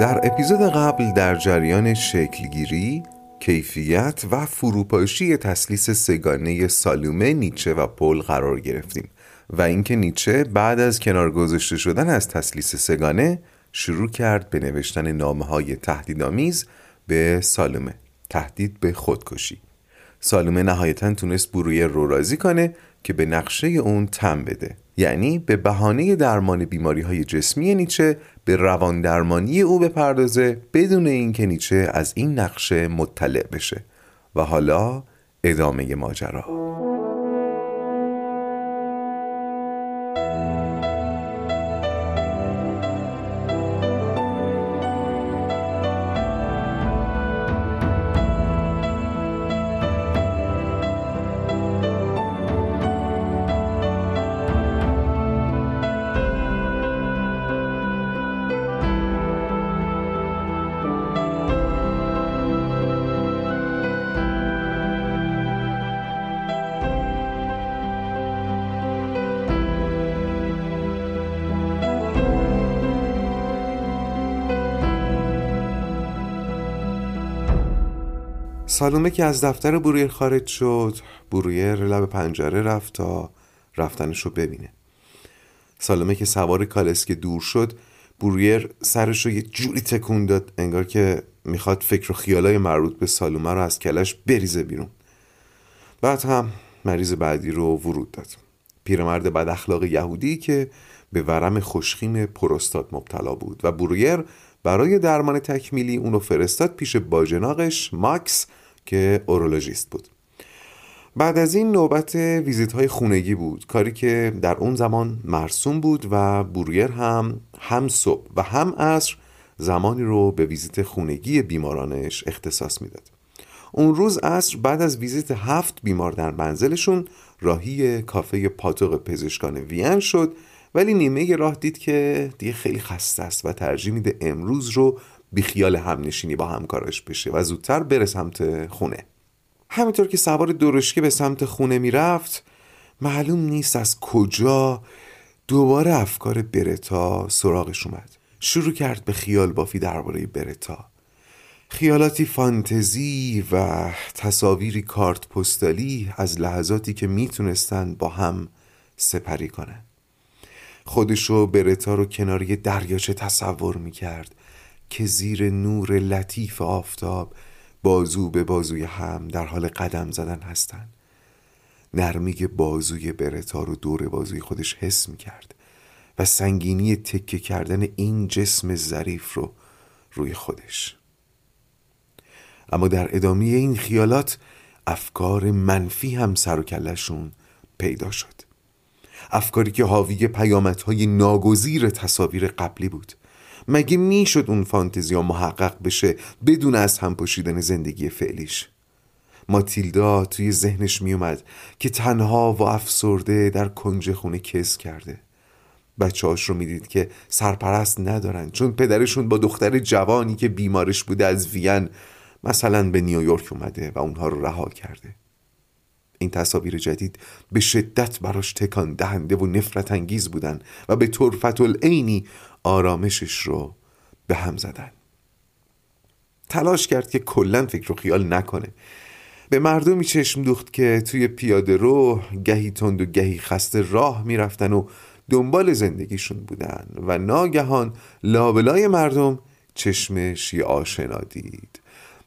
در اپیزود قبل در جریان شکلگیری، کیفیت و فروپاشی تسلیس سگانه سالومه نیچه و پل قرار گرفتیم و اینکه نیچه بعد از کنار گذاشته شدن از تسلیس سگانه شروع کرد به نوشتن نامه های تهدیدآمیز به سالومه تهدید به خودکشی. سالومه نهایتا تونست برویر رو راضی کنه که به نقشه اون تم بده. یعنی به بهانه درمان بیماری های جسمی نیچه به روان درمانی او بپردازه بدون اینکه نیچه از این نقشه مطلع بشه. و حالا ادامه ماجرا. سالومه که از دفتر برویر خارج شد. برویر لب پنجره رفت تا رفتنش رو ببینه. سالومه که سوار کالسکه دور شد. برویر سرش رو یه جوری تکون داد انگار که می‌خواد فکر و خیالای مربوط به سالومه رو از کلش بریزه بیرون. بعد هم مریض بعدی رو ورود داد. پیرمرد بد اخلاق یهودی که به ورم خوشخیم پروستات مبتلا بود و برویر برای درمان تکمیلی اونو فرستاد پیش باجناقش ماکس که اورولوژیست بود. بعد از این نوبت ویزیت های خونگی بود. کاری که در اون زمان مرسوم بود و برویر هم هم صبح و هم عصر زمانی رو به ویزیت خونگی بیمارانش اختصاص می‌داد. اون روز عصر بعد از ویزیت هفت بیمار در منزلشون راهی کافه پاتوق پزشکان وین شد ولی نیمه راه دید که دیگه خیلی خسته است و ترجیح میده امروز رو بیخیال همنشینی با همکارش بشه و زودتر بره سمت خونه. همینطور که سوار درشکه به سمت خونه می‌رفت معلوم نیست از کجا دوباره افکار برتا سراغش اومد. شروع کرد به خیال بافی درباره برتا. خیالاتی فانتزی و تصاویری کارت پستالی از لحظاتی که می‌تونستن با هم سپری کنن. خودشو برتا رو کنار یه دریاچه تصور می‌کرد. که زیر نور لطیف آفتاب بازو به بازوی هم در حال قدم زدن هستند. نرمی بازوی برتا رو دور بازوی خودش حس می کرد و سنگینی تکه کردن این جسم ظریف رو روی خودش. اما در ادامه این خیالات افکار منفی هم سر و کلشون پیدا شد. افکاری که حاوی پیامدهای ناگزیر تصاویر قبلی بود. مگه می‌شد اون فانتزیا محقق بشه بدون از هم پوشیدن زندگی فعلیش؟ ماتیلدا توی ذهنش میومد که تنها و افسرده در کنج خونه کس کرده. بچه هاش رو می‌دید که سرپرست ندارن چون پدرشون با دختر جوانی که بیمارش بوده از وین مثلا به نیویورک اومده و اونها رو رها کرده. این تصاویر جدید به شدت براش تکان دهنده و نفرت انگیز بودن و به طرفت العینی آرامشش رو به هم زدن. تلاش کرد که کلا فکر و خیال نکنه. به مردمی چشم دوخت که توی پیاده رو گهی تند و گهی خسته راه می‌رفتن و دنبال زندگیشون بودن و ناگهان لابلای مردم چشمش یه آشنا دید.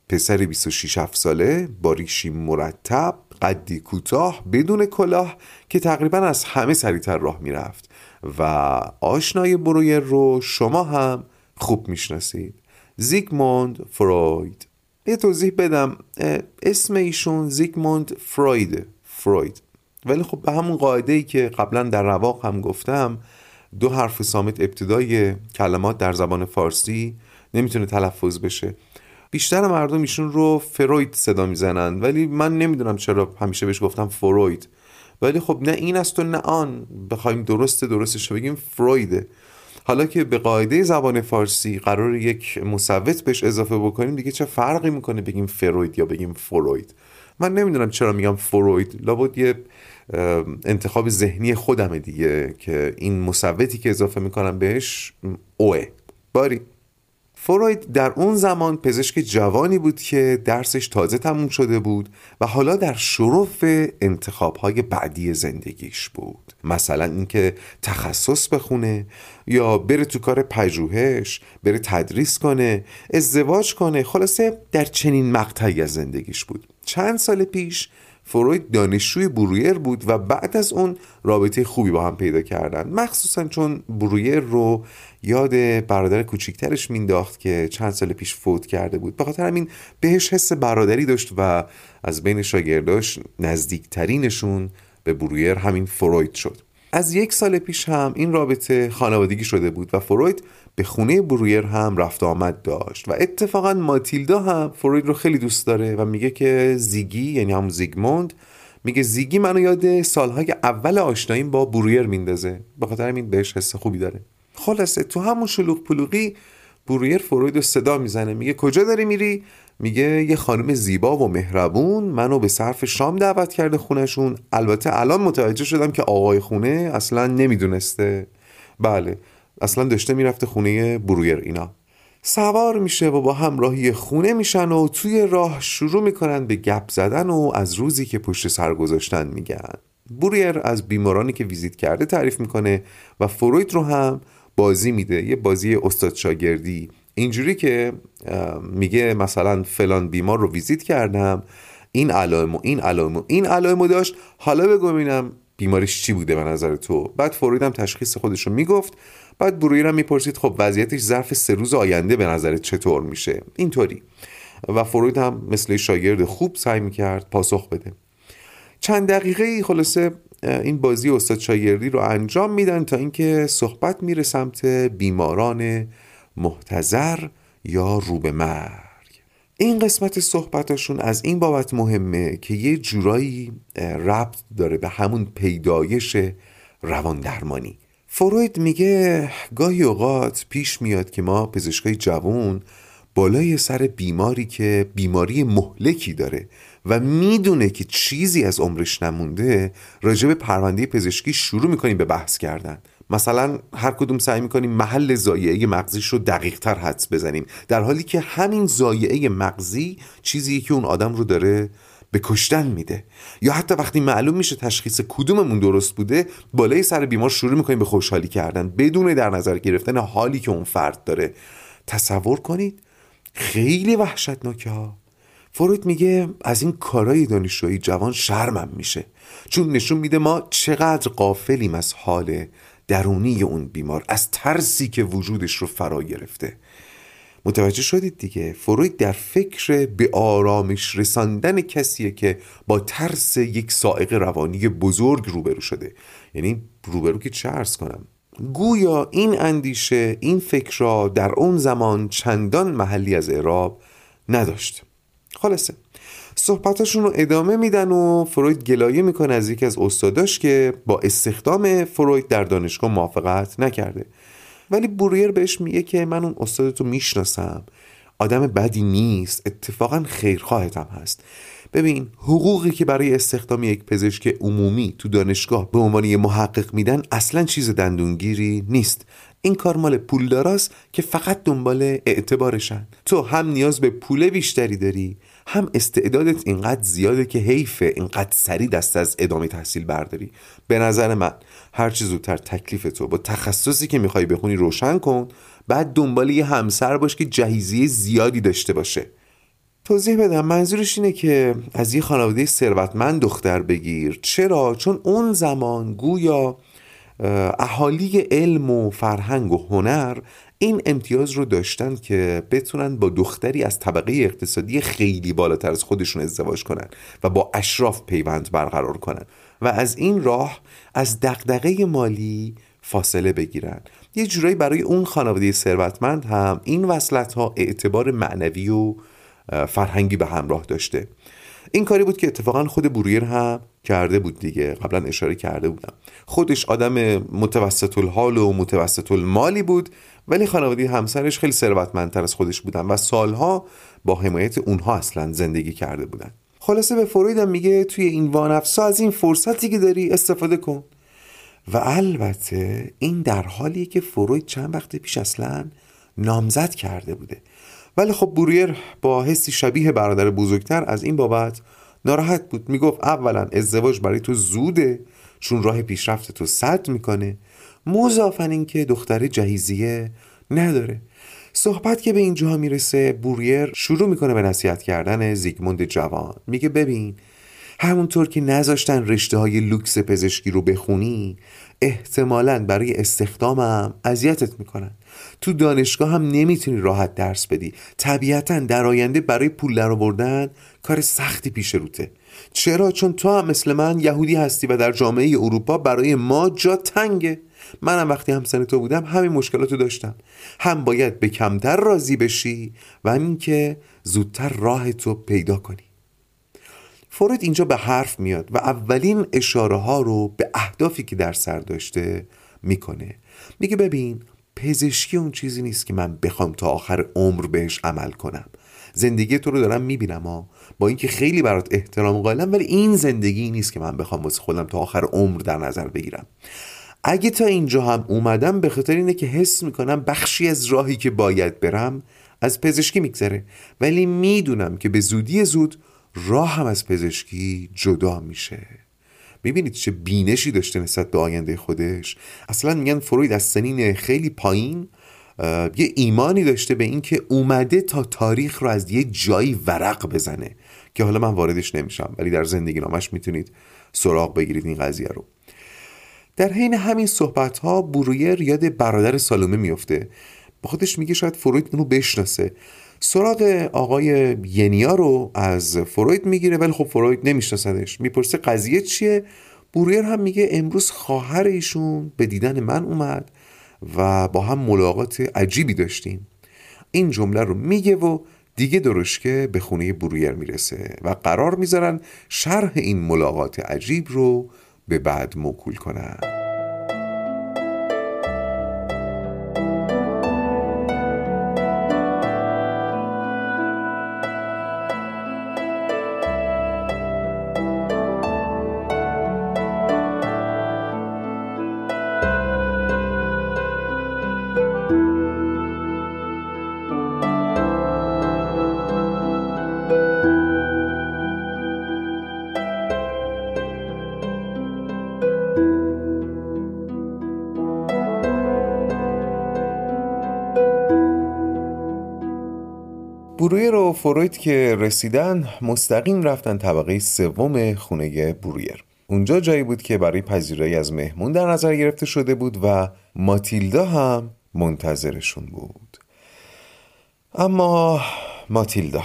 پسر 26 ساله با ریشی مرتب قدی کوتاه بدون کلاه که تقریبا از همه سریعتر راه می‌رفت. و آشنای برویر رو شما هم خوب می‌شناسید. زیگموند فروید. یه توضیح بدم. اسم ایشون زیگموند فروید. فروید. ولی خب به همون قاعده ای که قبلا در رواق هم گفتم دو حرف سامت ابتدای کلمات در زبان فارسی نمی‌تونه تلفظ بشه. بیشتر مردم ایشون رو فروید صدا می‌زنن. ولی من نمی‌دونم چرا همیشه بهش گفتم فروید. ولی خب نه این است و نه آن. بخوایم درست درستش بگیم فرویده. حالا که به قاعده زبان فارسی قرار یک مصوت بهش اضافه بکنیم دیگه چه فرقی می‌کنه بگیم فروید یا بگیم فروید؟ من نمی‌دونم چرا میگم فروید. لابد یه انتخاب ذهنی خودمه دیگه که این مصوتی که اضافه می‌کنم بهش اوه. باری. فروید در اون زمان پزشک جوانی بود که درسش تازه تموم شده بود و حالا در شرف انتخابهای بعدی زندگیش بود. مثلا اینکه تخصص بخونه یا بره تو کار پژوهش بره تدریس کنه ازدواج کنه خلاصه در چنین مقطعی از زندگیش بود. چند سال پیش فروید دانشجوی برویر بود و بعد از اون رابطه خوبی با هم پیدا کردن. مخصوصا چون برویر رو یاد برادر کوچیکترش مینداخت که چند سال پیش فوت کرده بود. به خاطر همین بهش حس برادری داشت و از بین شاگرداش نزدیکترینشون به برویر همین فروید شد. از یک سال پیش هم این رابطه خانوادگی شده بود و فروید به خونه برویر هم رفت آمد داشت. و اتفاقا ماتیلدا هم فروید رو خیلی دوست داره و میگه که زیگی یعنی هم زیگموند میگه زیگی منو یاد سالهای اول آشناییم با برویر میندازه. به خاطر همین بهش حس خوبی داره. خلاصه تو همون شلوغ پلوغی برویر فروید رو صدا می‌زنه. میگه کجا داری میری؟ میگه یه خانم زیبا و مهربون منو به صرف شام دعوت کرده خونشون البته الان متوجه شدم که آقای خونه اصلا نمی‌دونسته. بله. اصلا داشته می‌رفته خونه برویر اینا. سوار میشه و با همراهی خونه میشن و توی راه شروع می‌کنن به گپ زدن و از روزی که پشت سر گذاشتن میگن. برویر از بیمارانی که ویزیت کرده تعریف می‌کنه و فروید رو هم بازی میده. یه بازی استاد شاگردی. اینجوری که میگه مثلا فلان بیمار رو ویزیت کردم این علائم و این علائم و این علائم داشت. حالا بگو ببینم بیماریش چی بوده به نظر تو. بعد فروید هم تشخیص خودش رو می‌گفت. بعد برویر هم می‌پرسید خب وضعیتش ظرف سه روز آینده به نظر چطور میشه؟ اینطوری. و فروید هم مثل شاگرد خوب سعی می‌کرد پاسخ بده. چند دقیقه ای خلاصه این بازی استاد شاگردی رو انجام میدن تا اینکه صحبت میره سمت بیماران محتظر یا رو به مرگ. این قسمت صحبتاشون از این بابت مهمه که یه جورایی ربط داره به همون پیدایش روان درمانی. فروید میگه گاهی اوقات پیش میاد که ما پزشکای جوون بالای سر بیماری که بیماری مهلکی داره و می‌دونه که چیزی از عمرش نمونده راجع به پرونده پزشکی شروع می‌کنیم به بحث کردن. مثلا هر کدوم سعی می‌کنیم محل زایعه مغزیش رو دقیق تر حدس بزنیم. در حالی که همین زایعه مغزی چیزی که اون آدم رو داره به کشتن میده. یا حتی وقتی معلوم میشه تشخیص کدوممون درست بوده بالای سر بیمار شروع می‌کنیم به خوشحالی کردن بدون در نظر گرفتن حالی که اون فرد داره. تصور کنید خیلی وحشتناکه ها. فروید میگه از این کارای دانشجویی جوان شرمم میشه. چون نشون میده ما چقدر قافلیم از حال درونی اون بیمار از ترسی که وجودش رو فرا گرفته. متوجه شدید دیگه. فروید در فکر به آرامش رساندن کسیه که با ترس یک سائق روانی بزرگ روبرو شده. یعنی روبرو که چه ارز کنم؟ گویا این اندیشه این فکر را در اون زمان چندان محلی از اعراب نداشت. خلاصه. صحبتاشون رو ادامه میدن و فروید گلایه می‌کنه از یکی از استاداش که با استخدام فروید در دانشگاه موافقت نکرده. ولی بوریر بهش میگه که من اون استادتو می‌شناسم. آدم بدی نیست. اتفاقا خیرخواهتم هست. ببین حقوقی که برای استخدام یک پزشک عمومی تو دانشگاه به عنوان یه محقق میدن اصلا چیز دندونگیری نیست. این کار مال پولداراست که فقط دنبال اعتبارشن. تو هم نیاز به پول بیشتری داری هم استعدادت اینقدر زیاده که حیفه اینقدر سری دست از ادامه تحصیل برداری. به نظر من هر چیز زودتر تکلیف تو. با تخصصی که می‌خوای بخونی روشن کن بعد دنبال یه همسر باش که جهیزیه زیادی داشته باشه. توضیح بدم. منظورش اینه که از یه خانواده ثروتمند دختر بگیر. چرا؟ چون اون زمان گویا اهالی علم و فرهنگ و هنر این امتیاز رو داشتن که بتونن با دختری از طبقه اقتصادی خیلی بالاتر از خودشون ازدواج کنن و با اشراف پیوند برقرار کنن. و از این راه از دقدقه مالی فاصله بگیرن یه جورایی برای اون خانواده ثروتمند هم این وصلت ها اعتبار معنوی و فرهنگی به همراه داشته. این کاری بود که اتفاقا خود برویر هم کرده بود دیگه. قبلا اشاره کرده بودم. خودش آدم متوسط الحال و متوسط المالی بود ولی خانواده همسرش خیلی ثروتمندتر از خودش بودن و سالها با حمایت اونها اصلا زندگی کرده بودن. خلاصه به فروید هم میگه توی این وانفسا از این فرصتی که داری استفاده کن. و البته این در حالیه که فروید چند وقت پیش اصلا نامزد کرده بوده. ولی خب بوریر با حسی شبیه برادر بزرگتر از این بابت ناراحت بود. می‌گفت اولا ازدواج برای تو زوده چون راه پیشرفت تو صد می‌کنه. مضافن اینکه دختر جهیزیه نداره. صحبت که به اینجا می‌رسه بوریر شروع می‌کنه به نصیحت کردن زیگموند جوان. میگه ببین همونطور که نذاشتن رشته های لوکس پزشکی رو بخونی احتمالا برای استخدامم اذیتت می‌کنن. تو دانشگاه هم نمی‌تونی راحت درس بدی. طبیعتا در آینده برای پول درآوردن کار سختی پیش روته. چرا؟ چون تو هم مثل من یهودی هستی و در جامعه اروپا برای ما جا تنگه. منم وقتی همسن تو بودم همین مشکلاتو داشتم. هم باید به کمتر راضی بشی و همین که زودتر راه تو پیدا کنی. فروید اینجا به حرف میاد و اولین اشاره ها رو به اهدافی که در سر داشته می‌کنه. میگه ببین پزشکی اون چیزی نیست که من بخوام تا آخر عمر بهش عمل کنم. زندگی تو رو دارم می‌بینم ها. با اینکه خیلی برات احترام قائلم ولی این زندگی نیست که من بخوام واسه خودم تا آخر عمر در نظر بگیرم. اگه تا اینجا هم اومدم به خاطر اینه که حس می‌کنم بخشی از راهی که باید برم از پزشکی میگذره. ولی می‌دونم که به زودی زود راه هم از پزشکی جدا میشه. می‌بینید چه بینشی داشته نسبت به آینده خودش؟ اصلا میگن فروید از سنین خیلی پایین. یه ایمانی داشته به اینکه اومده تا تاریخ رو از یه جایی ورق بزنه. که حالا من واردش نمیشم ولی در زندگی نامش می‌تونید سراغ بگیرید این قضیه رو. در حین همین صحبت ها برویر یاد برادر سالومه میفته با خودش میگه شاید فروید اونو بشناسه. سراغ آقای ینیا رو از فروید می‌گیره ولی خب فروید نمیشناسدش می‌پرسه قضیه چیه؟ بوریر هم میگه امروز خواهر ایشون به دیدن من اومد و با هم ملاقات عجیبی داشتیم. این جمله رو میگه و دیگه درشکه به خونه برویر می‌رسه و قرار می‌ذارن شرح این ملاقات عجیب رو به بعد موکول کنن برویر و فروید که رسیدن مستقیم رفتن طبقه سوم خونه برویر اونجا جایی بود که برای پذیرایی از مهمون در نظر گرفته شده بود و ماتیلدا هم منتظرشون بود. اما ماتیلدا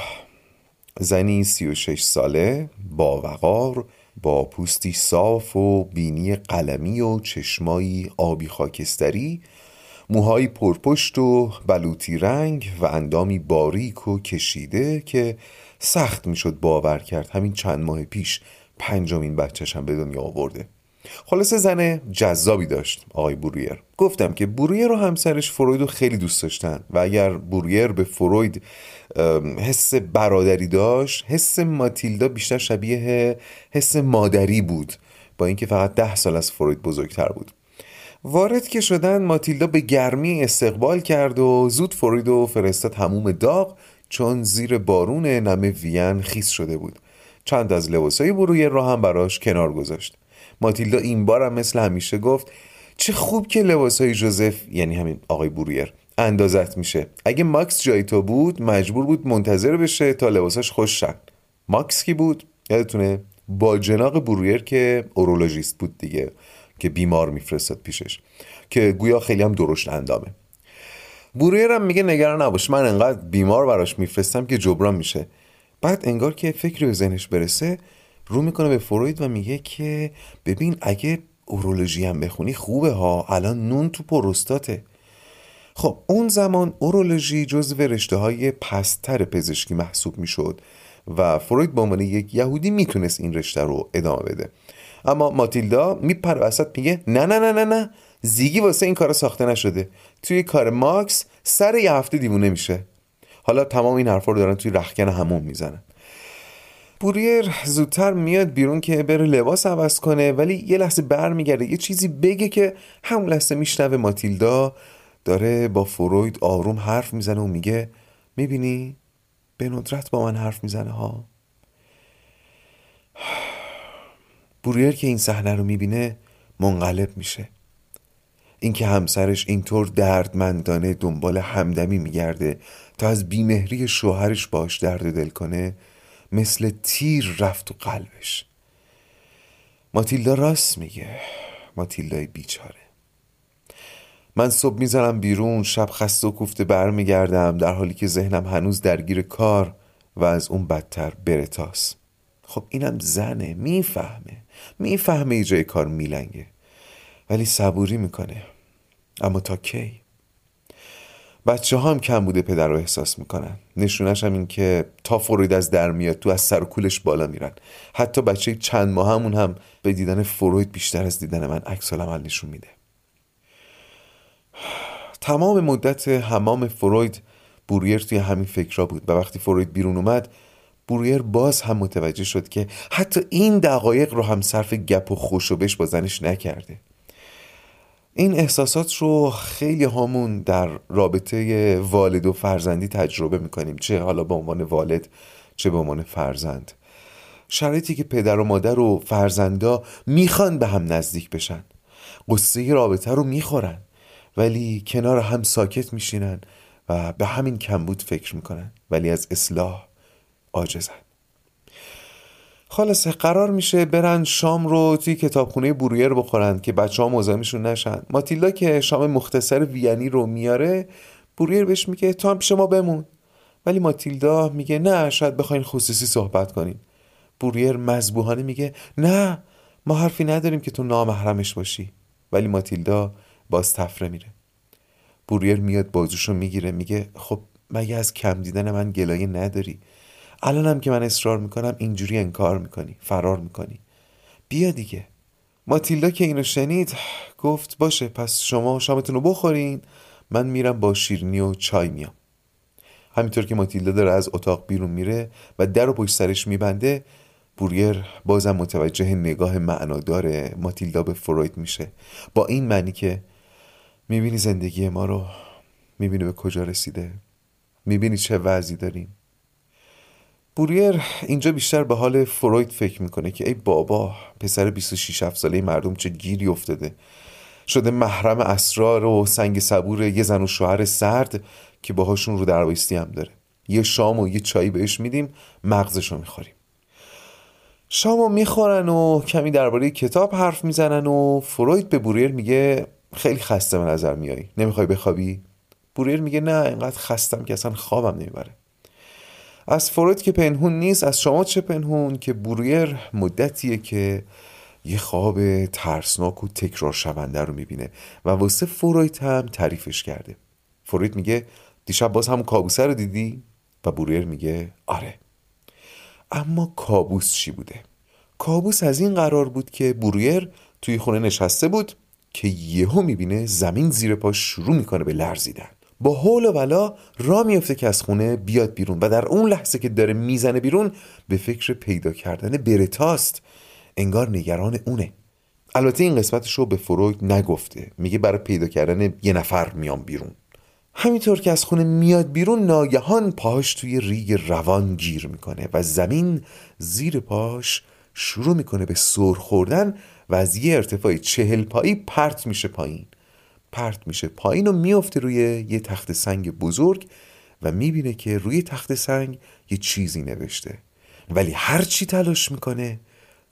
زنی سی و شش ساله با وقار با پوستی صاف و بینی قلمی و چشمایی آبی خاکستری موهایی پرپشت و بلوطی رنگ و اندامی باریک و کشیده که سخت می‌شد باور کرد. همین چند ماه پیش پنجمین بچهش هم به دنیا آورده. خلاصه زن جذابی داشت آقای برویر گفتم که برویر رو همسرش فروید رو خیلی دوست داشتن و اگر برویر به فروید حس برادری داشت حس ماتیلدا بیشتر شبیه حس مادری بود. با اینکه فقط ده سال از فروید بزرگتر بود. وارد که شدن ماتیلدا به گرمی استقبال کرد و زود فروید و فرستاد هموم داغ چون زیر بارون نم وین خیس شده بود. چند از لباسای بروی را هم براش کنار گذاشت. ماتیلدا این بار هم مثل همیشه گفت چه خوب که لباسای جوزف یعنی همین آقای برویر اندازت میشه. اگه ماکس جای تو بود مجبور بود منتظر بشه تا لباساش خوش شن. ماکس کی بود؟ یادتونه؟ با جناق برویر که اورولوژیست بود دیگه. که بیمار میفرستاد پیشش که گویا خیلی هم درشت اندامه. بورویر هم میگه نگران نباش من انقدر بیمار براش میفرستم که جبران میشه. بعد انگار که فکری به ذهنش برسه رو می‌کنه به فروید و میگه که ببین اگه اورولوژی هم بخونی خوبه ها الان نون تو پروستاته. خب اون زمان اورولوژی جزو رشته های پستر پزشکی محسوب می‌شد و فروید به عنوان یک یهودی می‌تونست این رشته رو ادامه بده. اما ماتیلدا میپره وسط میگه نه نه نه نه نه. زیگی واسه این کار ساخته نشده. توی کار ماکس سر یه هفته دیوونه میشه. حالا تمام این حرفا رو دارن توی رخکن همون می‌زنن. بوریر زودتر میاد بیرون که بره لباس عوض کنه ولی یه لحظه برمیگرده. یه چیزی بگه که همون لحظه میشنوه ماتیلدا. داره با فروید آروم حرف می‌زنه و میگه می‌بینی؟ به ندرت با من حرف می‌زنه ها. بوریر که این صحنه رو می‌بینه منقلب میشه. اینکه همسرش اینطور دردمندانه دنبال همدمی میگرده تا از بیمهری شوهرش باش درد دل کنه مثل تیر رفت تو قلبش. ماتیلدا راست میگه. ماتیلدای بیچاره. من صبح می‌زنم بیرون شب خسته و کوفته برمیگردم در حالی که ذهنم هنوز درگیر کار و از اون بدتر برتاس خب اینم زنه می‌فهمه. می‌فهمه ای جای کار میلنگه. ولی صبوری می‌کنه. اما تا کی؟ بچه ها هم کم بوده پدر رو احساس می‌کنن. نشونش هم این که تا فروید از در میاد تو از سر کولش بالا میرن. حتی بچه چند ماه همون هم به دیدن فروید بیشتر از دیدن من عکس عمل نشون میده. تمام مدت حمام فروید بوریر توی همین فکرها بود و وقتی فروید بیرون اومد بوریر باز هم متوجه شد که حتی این دقایق رو هم صرف گپ و خوشوبش با زنش نکرده. این احساسات رو خیلی همون در رابطه والد و فرزندی تجربه می‌کنیم. چه حالا به عنوان والد چه به عنوان فرزند. شرایطی که پدر و مادر و فرزندا می‌خوان به هم نزدیک بشن. قصه رابطه رو می‌خورن ولی کنار هم ساکت میشینن و به همین کمبود فکر می‌کنن. ولی از اصلاح عاجزن خلاصه قرار میشه برن شام رو توی کتابخونه برویر بخورن که بچه ها مزاحمشون نشن. ماتیلدا که شام مختصر وینی رو میاره برویر بهش میگه تو هم پیش ما بمون. ولی ماتیلدا میگه نه شاید بخواین خصوصی صحبت کنیم بوریر مذبوحانه میگه نه ما حرفی نداریم که تو نامحرمش باشی. ولی ماتیلدا باز تفره میره. بوریر میاد بازوشو می‌گیره میگه خب مگه از کم دیدن من گلایه نداری؟ الانم که من اصرار می‌کنم اینجوری انکار می‌کنی فرار می‌کنی. بیا دیگه. ماتیلدا که اینو شنید گفت باشه پس شما شامتون رو بخورین. من میرم با شیرنی و چای میام. همینطور که ماتیلدا داره از اتاق بیرون میره و در رو پشت سرش میبنده بوریر بازم متوجه نگاه معنادار ماتیلدا به فروید میشه. با این معنی که می‌بینی زندگی ما رو می‌بینی به کجا رسیده. می‌بینی چه وضعی داریم. بوریر اینجا بیشتر به حال فروید فکر می‌کنه که ای بابا پسر 26 7 ساله مردم چه گیری افتاده. شده محرم اسرار و سنگ صبور یه زن و شوهر سرد که باهاشون رو دروایستی هم داره. یه شام و یه چایی بهش میدیم مغزشو می‌خوریم. شامو می‌خورن و کمی درباره کتاب حرف می‌زنن و فروید به بوریر میگه خیلی خسته به نظر میایی نمی‌خوای بخوابی؟ بوریر میگه نه اینقدر خستم که اصلا خوابم نمی‌بره. از فروید که پنهون نیست از شما چه پنهون که بوریر مدتیه که یه خواب ترسناک و تکرار شونده رو می‌بینه و واسه فروید هم تعریفش کرده فروید میگه دیشب باز هم کابوسه رو دیدی؟ و بوریر میگه آره اما کابوس چی بوده؟ کابوس از این قرار بود که بوریر توی خونه نشسته بود که یهو می‌بینه زمین زیر پاش شروع می‌کنه به لرزیدن با حول و ولا را میفته که از خونه بیاد بیرون و در اون لحظه که داره می‌زنه بیرون به فکر پیدا کردن برتاست. انگار نگران اونه. البته این قسمتش رو به فروید نگفته. میگه برای پیدا کردن یه نفر میام بیرون. همینطور که از خونه میاد بیرون ناگهان پاش توی ریگ روان گیر می‌کنه و زمین زیر پاش شروع می‌کنه به سر خوردن و از یه ارتفاع چهل پایی پرت میشه پایین. پرت میشه. پایین و میفته روی یه تخت سنگ بزرگ و می‌بینه که روی تخت سنگ یه چیزی نوشته. ولی هر چی تلاش می‌کنه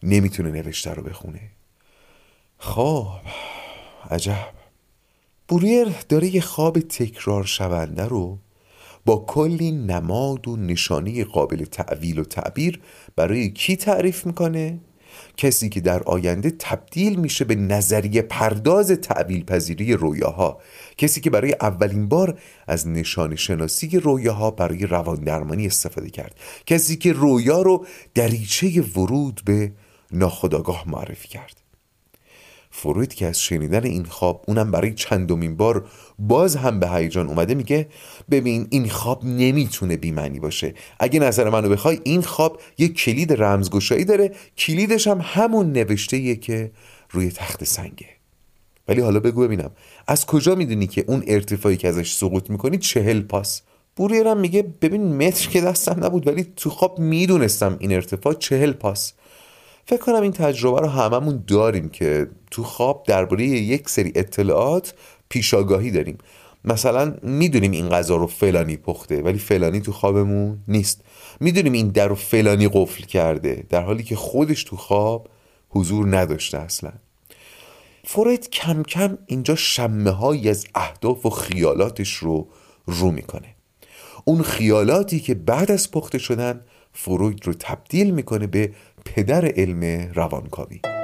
نمی‌تونه نوشته رو بخونه. خب عجب. بوریر داره یه خواب تکرار شونده رو با کلی نماد و نشانه قابل تعویل و تعبیر برای کی تعریف می‌کنه؟ کسی که در آینده تبدیل میشه به نظریه پرداز تعویل پذیری رویاها. کسی که برای اولین بار از نشان شناسی رویاها برای روان درمانی استفاده کرد. کسی که رویا رو دریچه ورود به ناخداگاه معرفی کرد. فروید که از شنیدن این خواب اونم برای چندمین بار باز هم به هیجان اومده میگه ببین این خواب نمی‌تونه بیمعنی باشه. اگه نظر منو بخوای این خواب یه کلید رمزگشایی داره کلیدش هم همون نوشته که روی تخت سنگه. ولی حالا بگو ببینم از کجا می‌دونی که اون ارتفاعی که ازش سقوط می‌کنی چهل پاس؟ بوریرم میگه ببین متر که دستم نبود ولی تو خواب می‌دونستم این ارتفاع چهل پاس. فکر کنم این تجربه رو هممون داریم که تو خواب درباره یک سری اطلاعات پیشاگاهی داریم. مثلا می‌دونیم این غذا رو فلانی پخته ولی فلانی تو خوابمون نیست. می‌دونیم این در رو فلانی قفل کرده در حالی که خودش تو خواب حضور نداشته اصلا. فروید کم کم اینجا شمه های از اهداف و خیالاتش رو رو می‌کنه. اون خیالاتی که بعد از پخته شدن فروید رو تبدیل می‌کنه به پدر علم روانکاوی.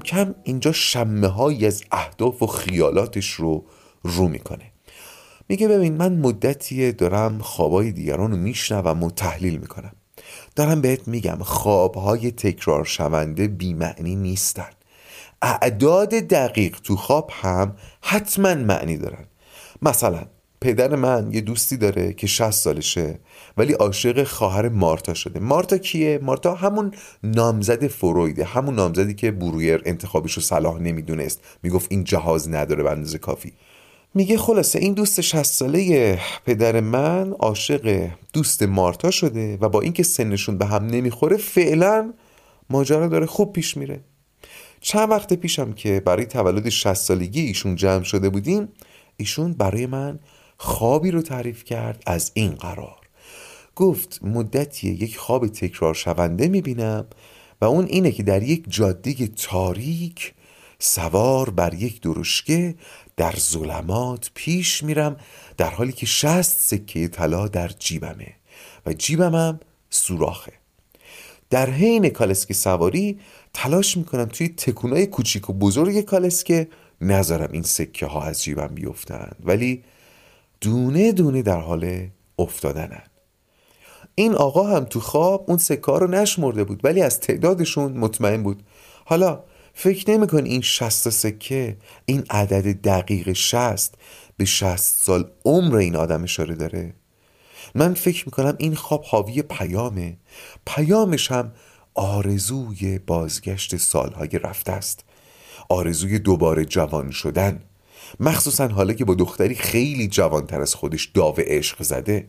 کم کم اینجا شمه های از اهداف و خیالاتش رو رو می‌کنه. میگه ببین من مدتیه دارم خوابای دیگران رو میشنوم و تحلیل می‌کنم. دارم بهت میگم خوابهای تکرار شونده بیمعنی نیستن. اعداد دقیق تو خواب هم حتما معنی دارن. مثلا پدر من یه دوستی داره که 60 سالشه. ولی عاشق خواهر مارتا شده. مارتا کیه؟ مارتا همون نامزد فرویده همون نامزدی که برویر انتخابش رو صلاح نمی‌دونست. می‌گفت این جهاز نداره به اندازه کافی. میگه خلاصه این دوست 60 ساله پدر من عاشق دوست مارتا شده و با اینکه سنشون به هم نمی‌خوره فعلا ماجرا داره خوب پیش میره. چند وقت پیشم که برای تولد 60 سالگی ایشون جمع شده بودیم ایشون برای من خوابی رو تعریف کرد از این قرار. گفت مدتی یک خواب تکرار شونده می‌بینم و اون اینه که در یک جاده تاریک سوار بر یک درشکه در ظلمات پیش میرم در حالی که شست سکه طلا در جیبمه و جیبمم سوراخه. در حین کالسک سواری تلاش می‌کنم توی تکونای کوچیک و بزرگ کالسکه نذارم این سکه ها از جیبم بیفتن ولی دونه دونه در حال افتادنن. این آقا هم تو خواب اون سکه رو نشمرده بود ولی از تعدادشون مطمئن بود. حالا فکر نمیکن این شست سکه این عدد دقیق شست به شست سال عمر این آدم اشاره داره. من فکر می‌کنم این خواب حاوی پیامه. پیامش هم آرزوی بازگشت سالهای رفته است. آرزوی دوباره جوان شدن. مخصوصا حالا که با دختری خیلی جوانتر از خودش داو عشق زده.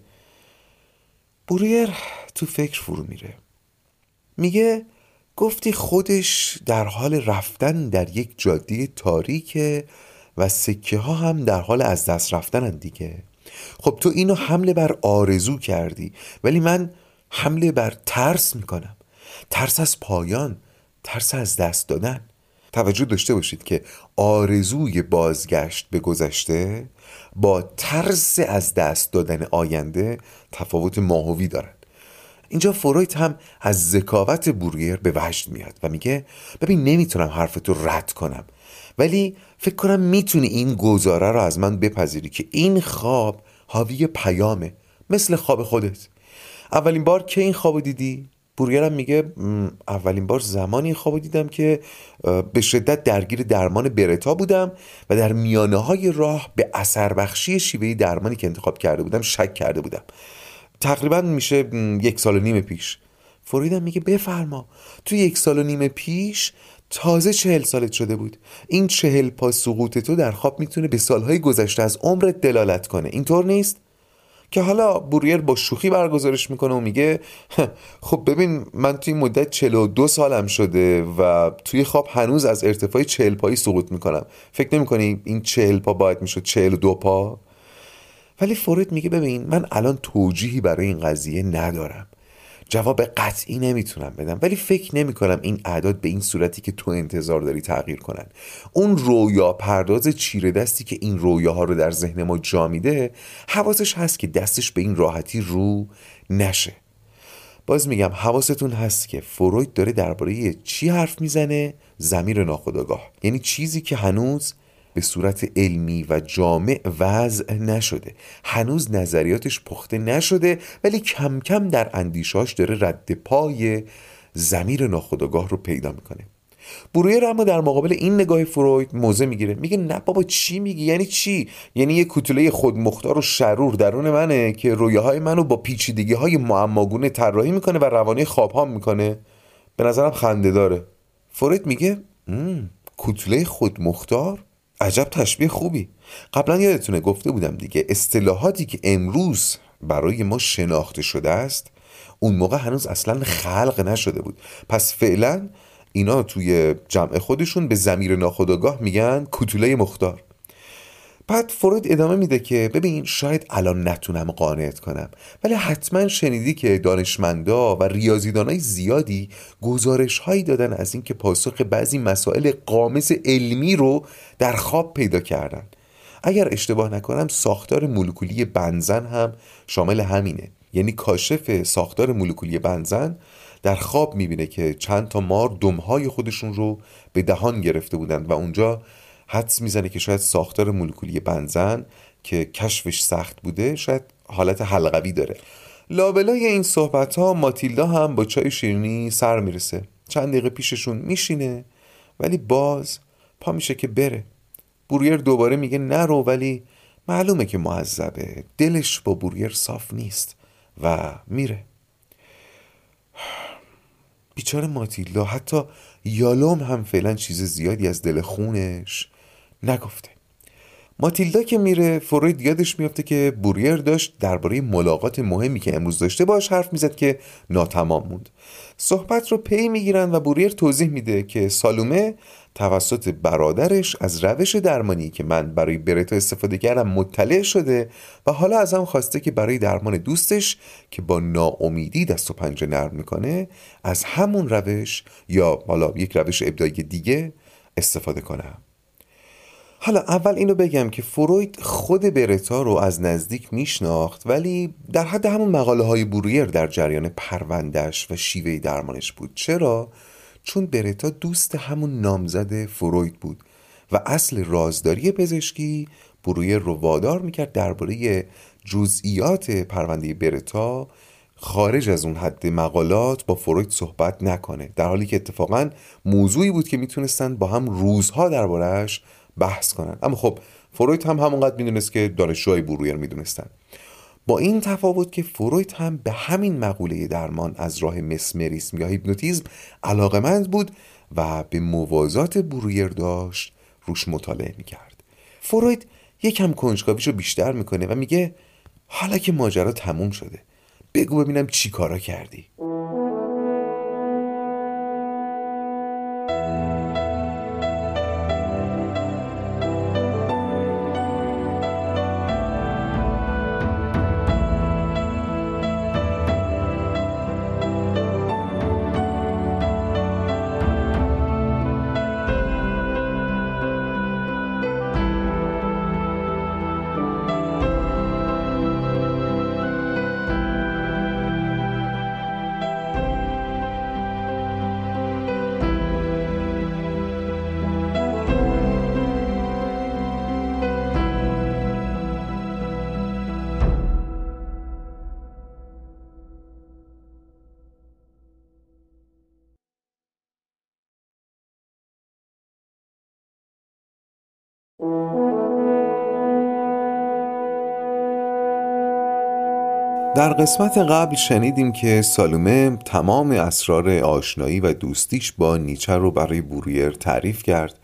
بوریر تو فکر فرو میره. میگه گفتی خودش در حال رفتن در یک جاده تاریکه و سکه ها هم در حال از دست رفتنن دیگه. خب تو اینو حمله بر آرزو کردی ولی من حمله بر ترس می‌کنم. ترس از پایان ترس از دست دادن. توجه داشته باشید که آرزوی بازگشت به گذشته با ترس از دست دادن آینده تفاوت ماهوی دارد اینجا فروید هم از ذکاوت بوریر به وجد میاد و میگه ببین نمی‌تونم حرفتو رد کنم ولی فکر کنم می‌تونی این گزاره رو از من بپذیری که این خواب حاوی پیامه مثل خواب خودت. اولین بار که این خواب دیدی؟ بورگرم میگه اولین بار زمانی خواب دیدم که به شدت درگیر درمان برتا بودم و در میانه های راه به اثر بخشی شیوهی درمانی که انتخاب کرده بودم شک کرده بودم. تقریبا میشه یک سال و نیم پیش. فریدم میگه بفرما. تو یک سال و نیم پیش تازه چهل سالت شده بود. این چهل پا سقوط تو در خواب می‌تونه به سالهای گذشته از عمرت دلالت کنه. اینطور نیست؟ که حالا بوریر با شوخی برگزارش می‌کنه و میگه خب ببین من توی مدت 42 سالم شده و توی خواب هنوز از ارتفاع 40 پایی سقوط می‌کنم. فکر نمی‌کنی این 40 پا باید می‌شد 42 پا؟ ولی فروید میگه ببین من الان توجیهی برای این قضیه ندارم. جواب قطعی نمی‌تونم بدم ولی فکر نمی کنم این اعداد به این صورتی که تو انتظار داری تغییر کنن. اون رویا پرداز چیره دستی که این رویاها رو در ذهن ما جا میده حواسش هست که دستش به این راحتی رو نشه. باز میگم حواستون هست که فروید داره درباره چی حرف می‌زنه؟ زمیر ناخداگاه یعنی چیزی که هنوز به صورت علمی و جامع وضع نشده. هنوز نظریاتش پخته نشده ولی کم کم در اندیشاش داره رد پای زمیر ناخداگاه رو پیدا می‌کنه. برویر اما در مقابل این نگاه فروید موزه می‌گیره. میگه نه بابا چی میگی؟ یعنی چی؟ یعنی یه کوتوله خودمختار و شرور درون منه که رویاهای منو با پیچیدگی های معماگونه طراحی می‌کنه و روانی خوابهام می‌کنه. به نظرم خنده داره. فروید میگه کوتوله خودمختار؟ عجب تشبیه خوبی. قبلا یادتونه گفته بودم دیگه اصطلاحاتی که امروز برای ما شناخته شده است اون موقع هنوز اصلا خلق نشده بود. پس فعلا اینا توی جمع خودشون به زمیر ناخداگاه میگن کوتوله مختار. بعد فرود ادامه میده که ببین شاید الان نتونم قانعت کنم. ولی حتما شنیدی که دانشمندا و ریاضیدانای زیادی گزارش هایی دادن از اینکه پاسخ بعضی مسائل قامز علمی رو در خواب پیدا کردن. اگر اشتباه نکنم ساختار مولکولی بنزن هم شامل همینه. یعنی کاشف ساختار مولکولی بنزن در خواب می‌بینه که چند تا مار دمهای خودشون رو به دهان گرفته بودند و اونجا حدس می‌زنه که شاید ساختار مولکولی بنزن که کشفش سخت بوده شاید حالت حلقوی داره. لابلای این صحبت ها ماتیلدا هم با چای شیرینی سر می‌رسه. چند دقیقه پیششون میشینه ولی باز پا میشه که بره. بوریر دوباره میگه نرو ولی معلومه که معذبه. دلش با بوریر صاف نیست و میره. بیچاره ماتیلدا حتی یالوم هم فعلا چیز زیادی از دل خونش نگفته. ماتیلدا که میره فروید یادش میافته که بوریر داشت درباره ملاقات مهمی که امروز داشته باش حرف می‌زد که ناتمام موند. صحبت رو پی می‌گیرن و بوریر توضیح میده که سالومه توسط برادرش از روش درمانی که من برای برتا استفاده کردم مطلع شده و حالا ازم خواسته که برای درمان دوستش که با ناامیدی دست و پنجه نرم می‌کنه از همون روش یا حالا یک روش ابداعی دیگه استفاده کنم. حالا اول اینو بگم که فروید خود برتا رو از نزدیک میشناخت ولی در حد همون مقاله های برویر در جریان پروندش و شیوه درمانش بود چرا؟ چون برتا دوست همون نامزد فروید بود و اصل رازداری پزشکی برویر رو وادار می‌کرد درباره جزئیات پرونده برتا خارج از اون حد مقالات با فروید صحبت نکنه در حالی که اتفاقا موضوعی بود که می‌تونستن با هم روزها دربارهش بحث کنن. اما خب فروید هم همونقدر می‌دونست که دانشجوهای برویر می‌دونستن. با این تفاوت که فروید هم به همین مقوله درمان از راه مسمریسم یا هیپنوتیزم علاقمند بود و به موازات برویر داشت روش مطالعه می‌کرد. فروید یکم کنجکاویشو بیشتر می‌کنه و میگه حالا که ماجرا تموم شده بگو ببینم چی کارا کردی. قسمت قبل شنیدیم که سالومه تمام اسرار آشنایی و دوستیش با نیچه رو برای برویر تعریف کرد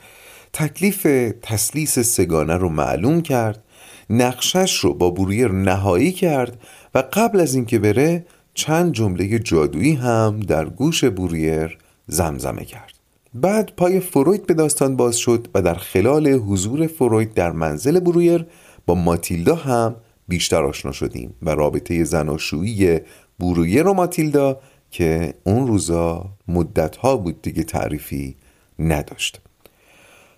تکلیف تسلیس سگانه رو معلوم کرد نقشش رو با برویر نهایی کرد و قبل از اینکه بره چند جمله جادویی هم در گوش برویر زمزمه کرد. بعد پای فروید به داستان باز شد و در خلال حضور فروید در منزل برویر با ماتیلدا هم بیشتر آشنا شدیم و رابطه زناشویی برویر و ماتیلدا که اون روزا مدتها بود دیگه تعریفی نداشت.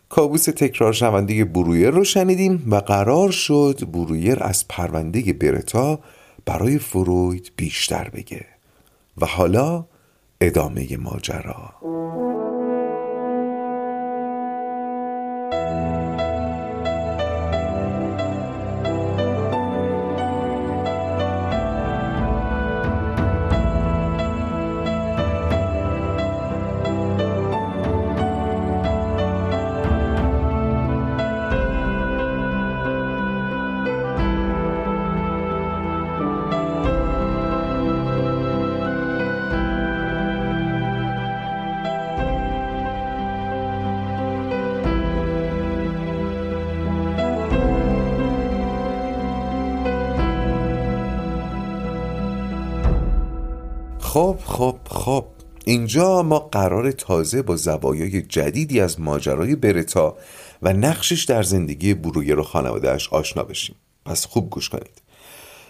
کابوس تکرار شونده برویر رو شنیدیم و قرار شد برویر از پرونده برتا برای فروید بیشتر بگه و حالا ادامه ماجرا. خب خب خب. اینجا ما قرار تازه با زوایای جدیدی از ماجرای برتا و نقشش در زندگی برویر و خانوادهش آشنا بشیم. پس خوب گوش کنید.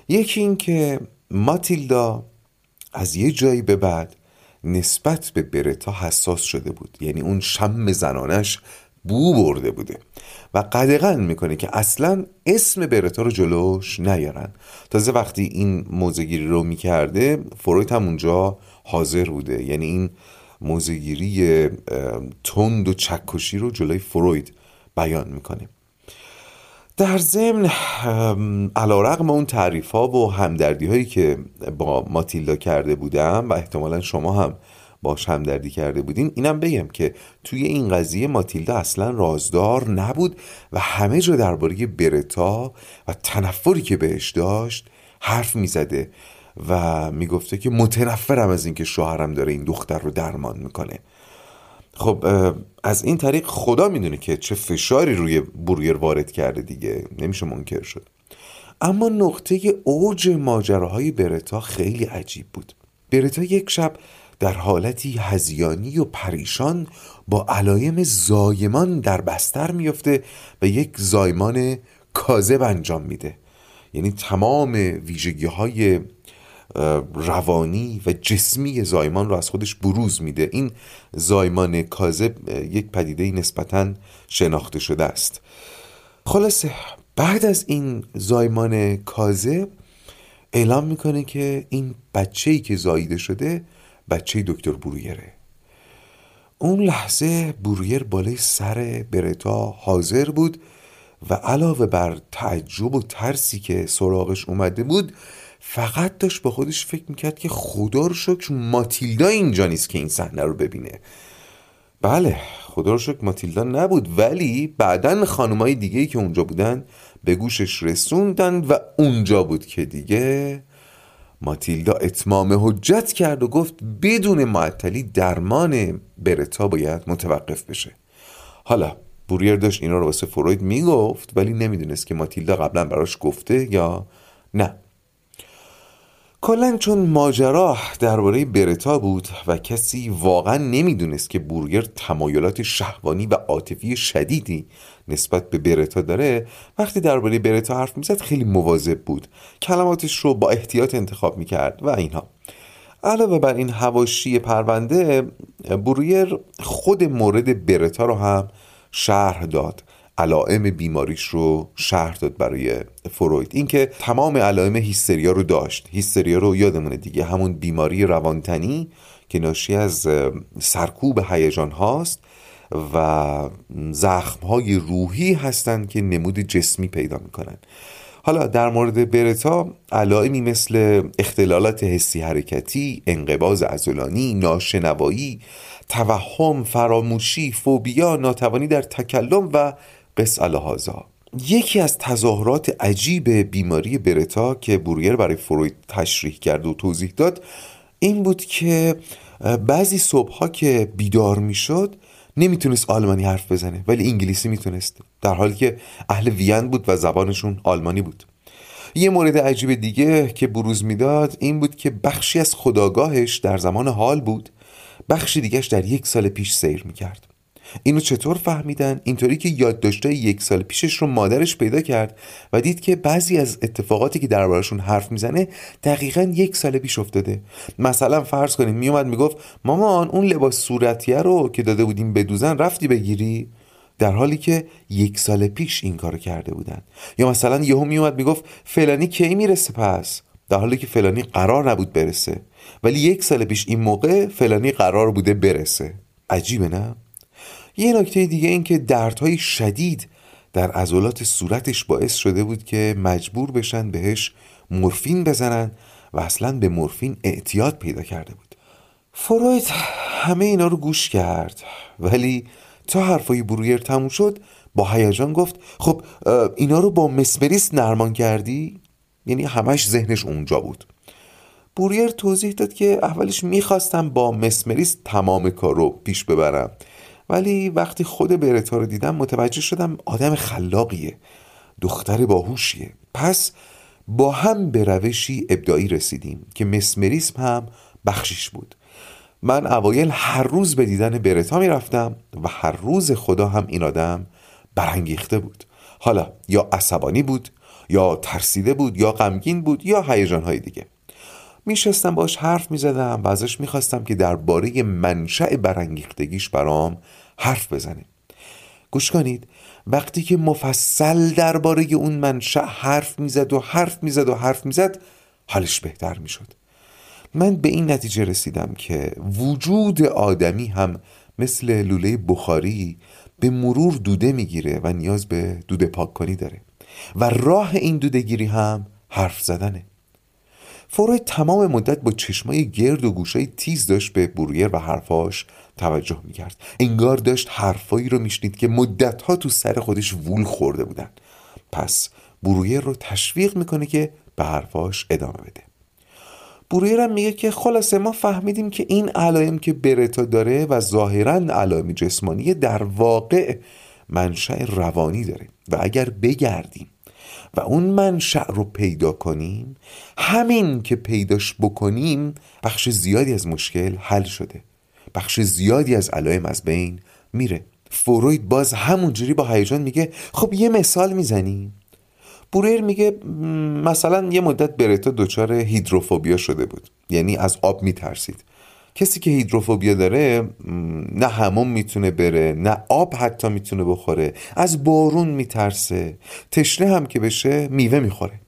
یکی این که ماتیلدا از یه جایی به بعد نسبت به برتا حساس شده بود. یعنی اون شم زنانش بو برده بوده. و قدغن می‌کنه که اصلا اسم برتا رو جلوش نیارن. تازه وقتی این موزگیری رو می‌کرده فروید هم اونجا حاضر بوده. یعنی این موزگیری تند و چکشی رو جلوی فروید بیان می‌کنه. در ضمن علا رقم اون تعریف ها و همدردی هایی که با ماتیلدا کرده بودم و احتمالا شما هم باش همدردی کرده بودین اینم بگم که توی این قضیه ماتیلدا اصلا رازدار نبود و همه جا درباره برتا و تنفری که بهش داشت حرف می‌زده و می‌گفته که متنفرم از اینکه شوهرم داره این دختر رو درمان می‌کنه. خب از این طریق خدا می‌دونه که چه فشاری روی برویر وارد کرده دیگه نمیشه منکر شد. اما نقطه اوج ماجراهای برتا خیلی عجیب بود. برتا یک شب در حالتی هزیانی و پریشان با علایم زایمان در بستر میفته و یک زایمان کاذب انجام میده. یعنی تمام ویژگی های روانی و جسمی زایمان رو از خودش بروز میده. این زایمان کاذب یک پدیده نسبتا شناخته شده است. خلاصه بعد از این زایمان کاذب اعلام می‌کنه که این بچه که زاییده شده بچه دکتر برویره. اون لحظه برویر بالای سر برتا حاضر بود و علاوه بر تعجب و ترسی که سراغش اومده بود فقط داشت با خودش فکر می‌کرد که خدا رو شکر ماتیلدا اینجا نیست که این صحنه رو ببینه. بله خدا رو شکر ماتیلدا نبود ولی بعدا خانمای دیگه که اونجا بودن به گوشش رسوندن و اونجا بود که دیگه ماتیلدا اتمام حجت کرد و گفت بدون معطلی درمان برتا باید متوقف بشه. حالا بوریر داشت اینا رو واسه فروید می‌گفت ولی نمی‌دونست که ماتیلدا قبلا براش گفته یا نه. کلا چون ماجرا درباره برتا بود و کسی واقعا نمی‌دونست که بورگر تمایلات شهوانی و عاطفی شدیدی نسبت به برتا داره وقتی درباره برتا حرف می‌زد خیلی مواظب بود. کلماتش رو با احتیاط انتخاب می‌کرد و اینها. علاوه بر این هواشی پرونده برویر خود مورد برتا رو هم شرح داد. علائم بیماریش رو شرح داد برای فروید. اینکه تمام علائم هیستریا رو داشت. هیستریا رو یادمونه دیگه. همون بیماری روانتنی که ناشی از سرکوب هیجان هاست و زخم های روحی هستند که نمود جسمی پیدا می‌کنن. حالا در مورد برتا علائمی مثل اختلالات حسی حرکتی، انقباز ازولانی، ناشنوایی، توهم، فراموشی، فوبیا، ناتوانی در تکلم و قص الهازا یکی از تظاهرات عجیب بیماری برتا که برویر برای فروید تشریح کرد و توضیح داد این بود که بعضی صبحها که بیدار می‌شد نمی‌تونست آلمانی حرف بزنه ولی انگلیسی می‌تونست در حالی که اهل وین بود و زبانشون آلمانی بود. یه مورد عجیب دیگه که بروز می‌داد این بود که بخشی از خداگاهش در زمان حال بود بخشی دیگهش در یک سال پیش سیر می‌کرد. اینو چطور فهمیدن؟ اینطوری که یادداشتای یک سال پیشش رو مادرش پیدا کرد و دید که بعضی از اتفاقاتی که دربارشون حرف می‌زنه دقیقا یک سال پیش افتاده. مثلا فرض کنیم میومد می‌گفت مامان اون لباس صورتیه رو که داده بودیم بدوزن رفتی بگیری؟ در حالی که یک سال پیش این کارو کرده بودن. یا مثلا یهو میومد می‌گفت فلانی کی می‌رسه پس؟ در حالی که فلانی قرار نبود برسه. ولی یک سال پیش این موقع فلانی قرار بوده برسه. عجیبه نه؟ یه نکته دیگه این که دردهای شدید در عضلات صورتش باعث شده بود که مجبور بشن بهش مورفین بزنن و اصلا به مورفین اعتیاد پیدا کرده بود. فروید همه اینا رو گوش کرد ولی تا حرفای برویر تموم شد با هیجان گفت خب اینا رو با مسمریس نرمان کردی؟ یعنی همش ذهنش اونجا بود. بوریر توضیح داد که اولش می‌خواستم با مسمریس تمام کار رو پیش ببرم. ولی وقتی خود برتا رو دیدم متوجه شدم آدم خلاقیه دختر باهوشیه. پس با هم به روشی ابداعی رسیدیم که مسمریسم هم بخشیش بود. من اوایل هر روز به دیدن برتا می‌رفتم و هر روز خدا هم این آدم برانگیخته بود. حالا یا عصبانی بود یا ترسیده بود یا غمگین بود یا هیجانهای دیگه. میشستم باش حرف می‌زدم و ازش می‌خواستم که درباره منشأ برانگیختگیش برام حرف بزنه گوش کنید وقتی که مفصل درباره اون منشأ حرف می‌زد و حرف می‌زد و حرف می‌زد حالش بهتر می‌شد. من به این نتیجه رسیدم که وجود آدمی هم مثل لوله بخاری به مرور دوده می‌گیره و نیاز به دوده پاک کنی داره و راه این دوده گیری هم حرف زدنه. فروید تمام مدت با چشمای گرد و گوشای تیز داشت به برویر و حرفاش توجه می‌کرد. انگار داشت حرفایی رو میشنید که مدتها تو سر خودش وول خورده بودن. پس برویر رو تشویق می‌کنه که به حرفاش ادامه بده. برویر هم میگه که خلاصه ما فهمیدیم که این علائم که برتا داره و ظاهرا علائم جسمانی در واقع منشأ روانی داره و اگر بگردیم و اون منشأ رو پیدا کنیم همین که پیداش بکنیم بخش زیادی از مشکل حل شده. بخش زیادی از علائم از بین میره. فروید باز همونجوری با هیجان میگه خب یه مثال می‌زنیم. بوریر میگه مثلا یه مدت برتا دچار هیدروفوبیا شده بود. یعنی از آب میترسید. کسی که هیدروفوبیا داره نه همون می‌تونه بره نه آب حتی می‌تونه بخوره از بارون میترسه. تشنه هم که بشه میوه می‌خوره.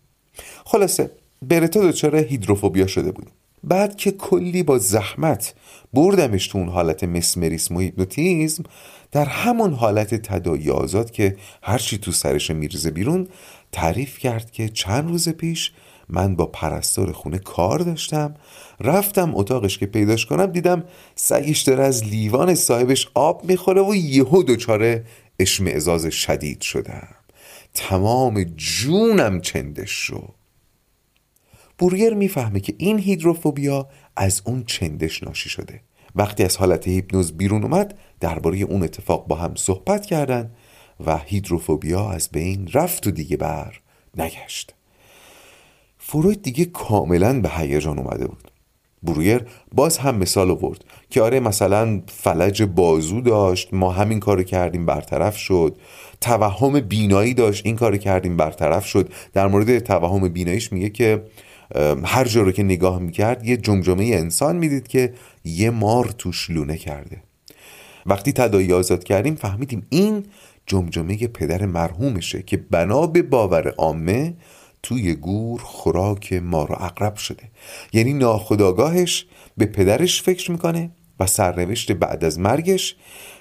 خلاصه برتا دچار هیدروفوبیا شده بود. بعد که کلی با زحمت بردمش تو اون حالت مسمریسم و هیپنوتیزم در همون حالت تدایی آزاد که هرچی تو سرش میرزه بیرون تعریف کرد که چند روز پیش من با پرستار خونه کار داشتم رفتم اتاقش که پیداش کنم دیدم سگش داره از لیوان صاحبش آب می‌خوره و یهو دچار اشمعزاز شدید شدم. تمام جونم چندش شد. بورگر می‌فهمه که این هیدروفوبیا از اون چندش ناشی شده. وقتی از حالت هیپنوز بیرون اومد درباره اون اتفاق با هم صحبت کردن و هیدروفوبیا از بین رفت و دیگه بر نگشت. فروید دیگه کاملا به هیجان اومده بود. برویر باز هم مثال آورد که آره مثلا فلج بازو داشت ما همین کارو کردیم برطرف شد. توهم بینایی داشت این کارو کردیم برطرف شد. در مورد توهم بیناییش میگه که هر جا رو که نگاه می‌کرد یه جمجمه انسان می‌دید که یه مار توش لونه کرده. وقتی تدایی آزاد کردیم فهمیدیم این جمجمه پدر مرحومشه که بنا به باور عامه توی گور خوراک مار و اقرب شده. یعنی ناخداگاهش به پدرش فکر می‌کنه و سرنوشت بعد از مرگش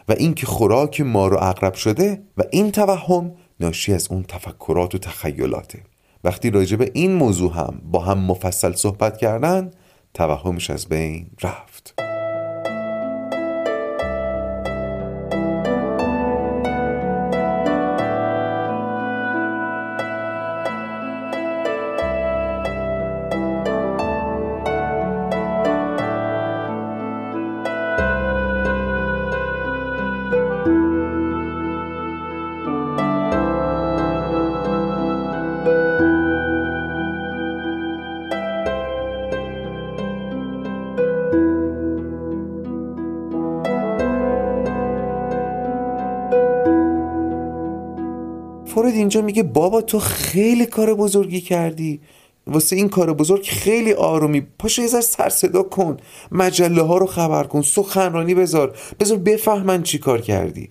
و اینکه خوراک مار و اقرب شده و این توهم ناشی از اون تفکرات و تخیلاته. وقتی راجع به این موضوع هم با هم مفصل صحبت کردن توهمش از بین رفت. میگه بابا تو خیلی کار بزرگی کردی. واسه این کار بزرگ خیلی آرومی. پاشو یه ذره سر صدا کن. مجله ها رو خبر کن. سخنرانی بذار. بذار بفهمن چی کار کردی.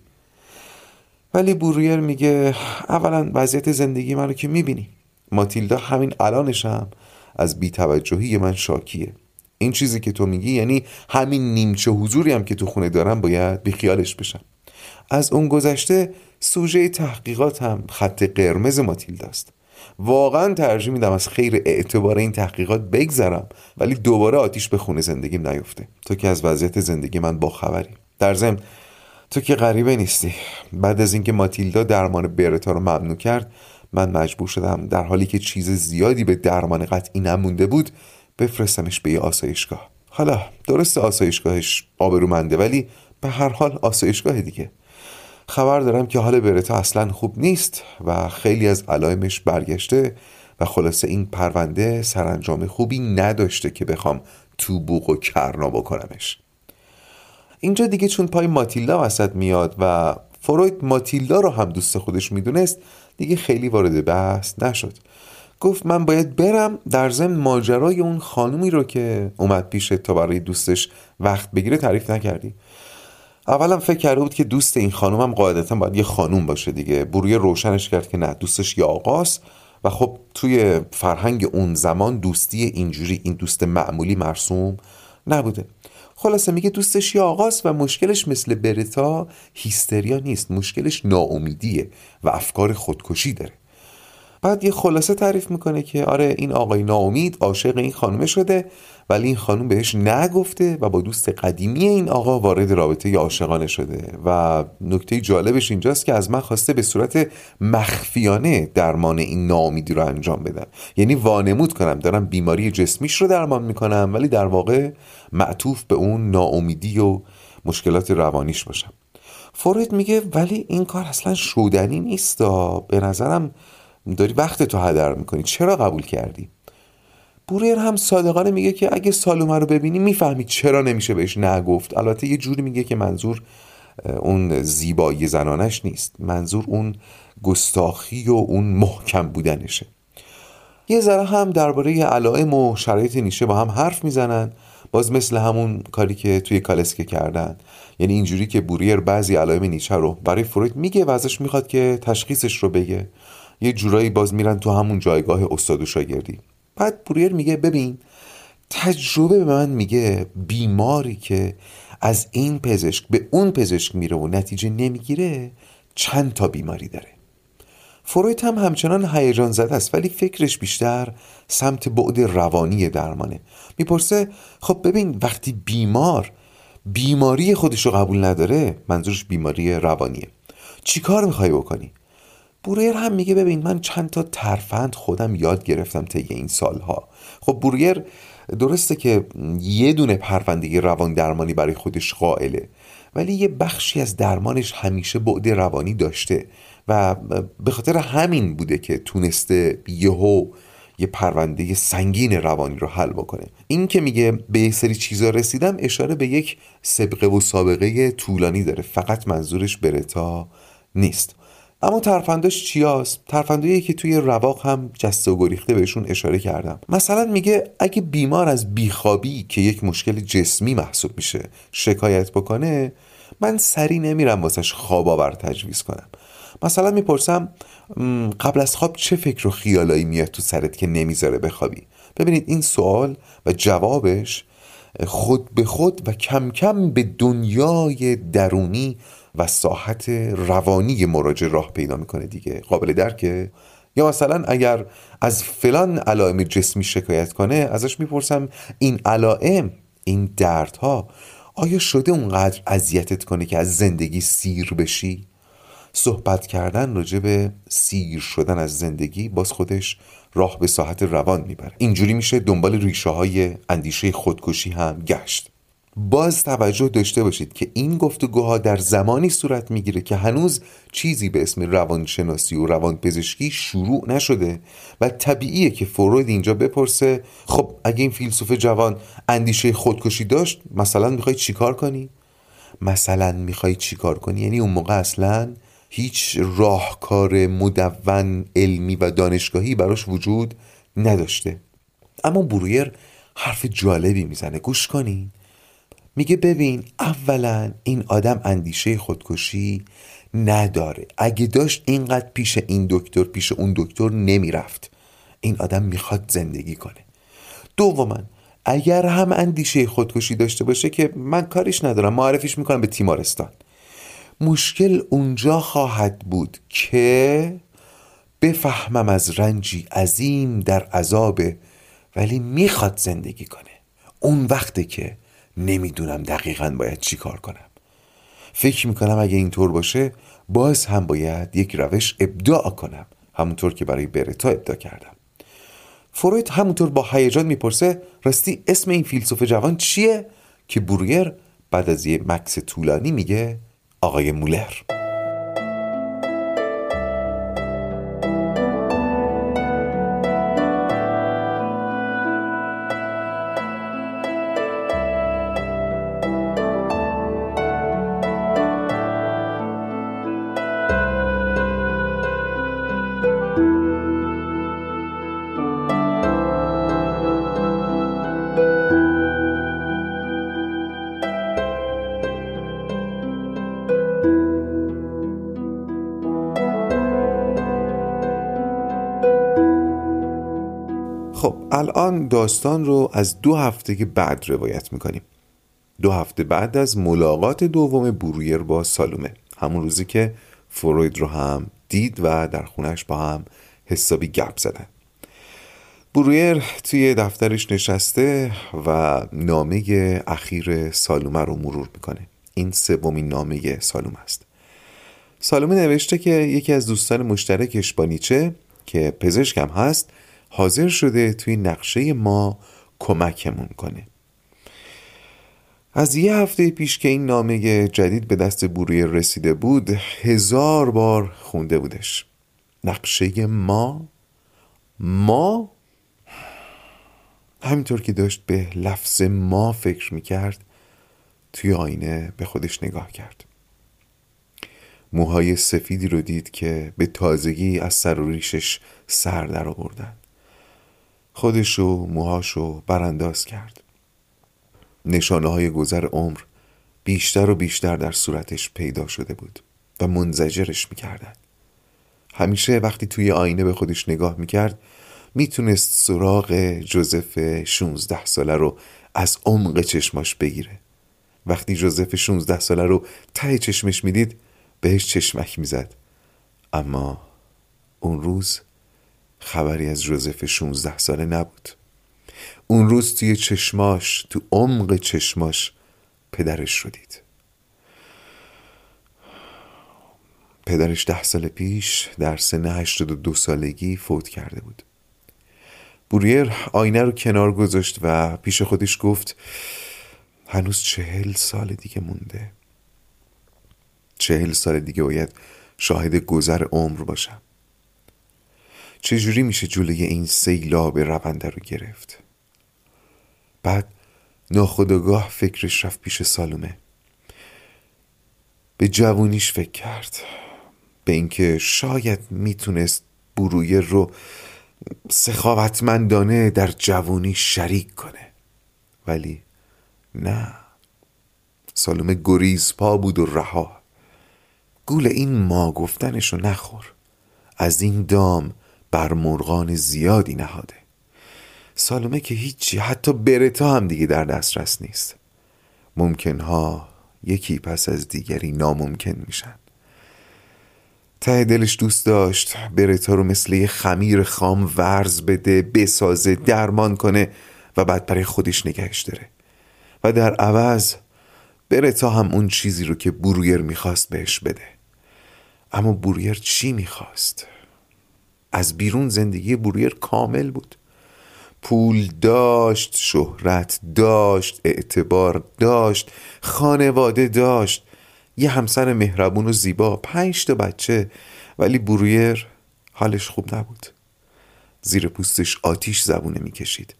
ولی بورویر میگه اولا وضعیت زندگی من رو که می‌بینی. ماتیلدا همین الانشم از بیتوجهی من شاکیه. این چیزی که تو میگی یعنی همین نیمچه حضوری هم که تو خونه دارم باید بیخیالش بشم. از اون گذشته سوژه تحقیقات هم خط قرمز ماتیلداست واقعا ترجیح میدم از خیر اعتبار این تحقیقات بگذرم ولی دوباره آتیش به خونه زندگیم نیفته. تو که از وضعیت زندگی من باخبری. در ضمن تو که غریبه نیستی. بعد از اینکه ماتیلدا درمان برتا رو ممنوع کرد من مجبور شدم در حالی که چیز زیادی به درمان قطعی نمونده بود بفرستمش به یه آسایشگاه. حالا درست آسایشگاهش آبرومنده ولی به هر حال آسایشگاه دیگه. خبر دارم که حال برتا اصلا خوب نیست و خیلی از علائمش برگشته و خلاصه این پرونده سرانجام خوبی نداشته که بخوام تو بوق و کرنا بکنمش. اینجا دیگه چون پای ماتیلدا وسط میاد و فروید ماتیلدا رو هم دوست خودش می‌دونست دیگه خیلی وارد بحث نشد. گفت من باید برم در ضمن ماجرای اون خانومی رو که اومد پیش تا برای دوستش وقت بگیره تعریف نکردی. اولا فکر کرده بود که دوست این خانوم هم قاعدتا باید یه خانوم باشه دیگه. بروی روشنش کرد که نه دوستش یه آقاست و خب توی فرهنگ اون زمان دوستی اینجوری این دوست معمولی مرسوم نبوده. خلاصه میگه دوستش یه آقاست و مشکلش مثل برتا هیستریا نیست. مشکلش ناامیدیه و افکار خودکشی داره. بعد یه خلاصه تعریف می‌کنه که آره این آقای ناامید عاشق این خانومه شده ولی این خانوم بهش نگفته و با دوست قدیمی این آقا وارد رابطه عاشقانه شده. و نکته جالبش اینجاست که از من خواسته به صورت مخفیانه درمان این ناامیدی رو انجام بدم یعنی وانمود کنم دارم بیماری جسمیش رو درمان می‌کنم ولی در واقع معطوف به اون ناامیدی و مشکلات روانیش باشم. فروید میگه ولی این کار اصلا شودنی نیست به نظرم داری وقت تو هدر می‌کنی. چرا قبول کردی؟ بوریر هم صادقانه میگه که اگه سالومه رو ببینی می‌فهمی چرا نمیشه بهش نگفت. البته یه جوری میگه که منظور اون زیبایی زنانش نیست. منظور اون گستاخی و اون محکم بودنشه. یه ذره هم درباره علائم و شرایط نیشه با هم حرف می‌زنن. باز مثل همون کاری که توی کالسکه کردن. یعنی اینجوری که بوریر بعضی علائم نیچه رو برای فروید میگه و ازش می‌خواد که تشخیصش رو بگه. یه جورایی باز میرن تو همون جایگاه استاد و شاگردی. بعد بوریر میگه ببین تجربه به من میگه بیماری که از این پزشک به اون پزشک میره و نتیجه نمی‌گیره چند تا بیماری داره. فروید هم همچنان هیجان زده است ولی فکرش بیشتر سمت بعد روانی درمانه. می‌پرسه خب ببین وقتی بیمار بیماری خودش رو قبول نداره منظورش بیماری روانیه. چی کار می‌خوای بکنی؟ بوریر هم میگه ببین من چند تا ترفند خودم یاد گرفتم طی این سالها. خب بوریر درسته که یه دونه پرونده روان درمانی برای خودش قائله ولی یه بخشی از درمانش همیشه بعد روانی داشته و به خاطر همین بوده که تونسته یهو یه پرونده سنگین روانی رو حل بکنه. این که میگه به یه سری چیزا رسیدم اشاره به یک سبقه و سابقه طولانی داره. فقط منظورش برتا نیست. اما ترفنداش چیاست؟ ترفندایی که توی رواق هم جسته و گریخته بهشون اشاره کردم. مثلا میگه اگه بیمار از بیخوابی که یک مشکل جسمی محسوب میشه شکایت بکنه من سری نمیرم واسش خواب آور تجویز کنم. مثلا می‌پرسم قبل از خواب چه فکر و خیالایی میاد تو سرت که نمی‌ذاره بخوابی؟ ببینید این سوال و جوابش خود به خود و کم کم به دنیای درونی و ساحت روانی مراجع راه پیدا می‌کنه دیگه. قابل درکه یا مثلا اگر از فلان علائم جسمی شکایت کنه ازش می‌پرسم این علائم این دردها آیا شده اونقدر اذیتت کنه که از زندگی سیر بشی؟ صحبت کردن راجع به سیر شدن از زندگی باز خودش راه به ساحت روان می‌بره. اینجوری میشه دنبال ریشه های اندیشه خودکشی هم گشت. باز توجه داشته باشید که این گفتگوها در زمانی صورت می‌گیره که هنوز چیزی به اسم روانشناسی و روانپزشکی شروع نشده و طبیعیه که فروید اینجا بپرسه خب اگه این فیلسوف جوان اندیشه خودکشی داشت مثلا می‌خوای چیکار کنی؟ مثلا می‌خوای چیکار کنی؟ یعنی اون موقع اصلا هیچ راهکار مدون علمی و دانشگاهی براش وجود نداشته. اما برویر حرف جالبی می‌زنه. گوش کنین. میگه ببین اولا این آدم اندیشه خودکشی نداره. اگه داشت اینقدر پیش این دکتر پیش اون دکتر نمی‌رفت. این آدم می‌خواد زندگی کنه. دوما اگر هم اندیشه خودکشی داشته باشه که من کاریش ندارم معرفیش می‌کنم به تیمارستان. مشکل اونجا خواهد بود که بفهمم از رنجی عظیم در عذابه ولی می‌خواد زندگی کنه. اون وقته که نمی‌دونم دقیقا باید چی کار کنم. فکر می‌کنم اگه اینطور باشه باز هم باید یک روش ابداع کنم همونطور که برای برتا ابداع کردم. فروید همونطور با هیجان می‌پرسه راستی اسم این فیلسوف جوان چیه؟ که برویر بعد از یه مکس طولانی میگه آقای مولر. الان داستان رو از دو هفته که بعد روایت می‌کنیم. دو هفته بعد از ملاقات دوم برویر با سالومه. همون روزی که فروید رو هم دید و در خونش با هم حسابی گپ زدن. برویر توی دفترش نشسته و نامه اخیر سالومه رو مرور می‌کنه. این سومین نامه سالومه است. سالومه نوشته که یکی از دوستان مشترکش با نیچه که پزشکم هست حاضر شده توی نقشه ما کمکمون کنه. از یه هفته پیش که این نامه جدید به دست بوروی رسیده بود هزار بار خونده بودش. نقشه ما؟ ما؟ همینطور که داشت به لفظ ما فکر می‌کرد توی آینه به خودش نگاه کرد. موهای سفیدی رو دید که به تازگی از سر و ریشش سر در آوردن. خودشو موهاشو برانداز کرد. نشانه های گذر عمر بیشتر و بیشتر در صورتش پیدا شده بود و منزجرش می‌کردن همیشه وقتی توی آینه به خودش نگاه می‌کرد می‌تونست سراغ جوزف 16 ساله رو از عمق چشماش بگیره. وقتی جوزف 16 ساله رو ته چشمش می‌دید بهش چشمک می‌زد. اما اون روز خبری از جوزف 16 ساله نبود. اون روز توی چشماش تو عمق چشماش پدرش رو دید. پدرش ده سال پیش در سن دو سالگی فوت کرده بود. بوریر آینه رو کنار گذاشت و پیش خودش گفت هنوز چهل سال دیگه مونده. چهل سال دیگه باید شاهد گذر عمر باشم. چجوری میشه جلوی این سیلاب رونده رو گرفت؟ بعد ناخداگاه فکرش رفت پیش سالومه. به جوونیش فکر کرد. به اینکه شاید می‌تونست برویر رو سخاوتمندانه در جوونی شریک کنه. ولی نه. سالومه گریز پا بود و رها. گول این ما گفتنش رو نخور. از این دام بر مرغان زیادی نهاده. سالمه که هیچی حتی برتا هم دیگه در دسترس نیست. ممکنها یکی پس از دیگری ناممکن میشن. ته دلش دوست داشت برتا رو مثل یه خمیر خام ورز بده بسازه درمان کنه و بعد برای خودش نگهش داره. و در عوض برتا هم اون چیزی رو که برویر می‌خواست بهش بده. اما برویر چی می‌خواست؟ از بیرون زندگی بوریر کامل بود. پول داشت شهرت داشت اعتبار داشت خانواده داشت. یه همسر مهربون و زیبا پنج تا بچه ولی برویر حالش خوب نبود. زیر پوستش آتیش زبونه می‌کشید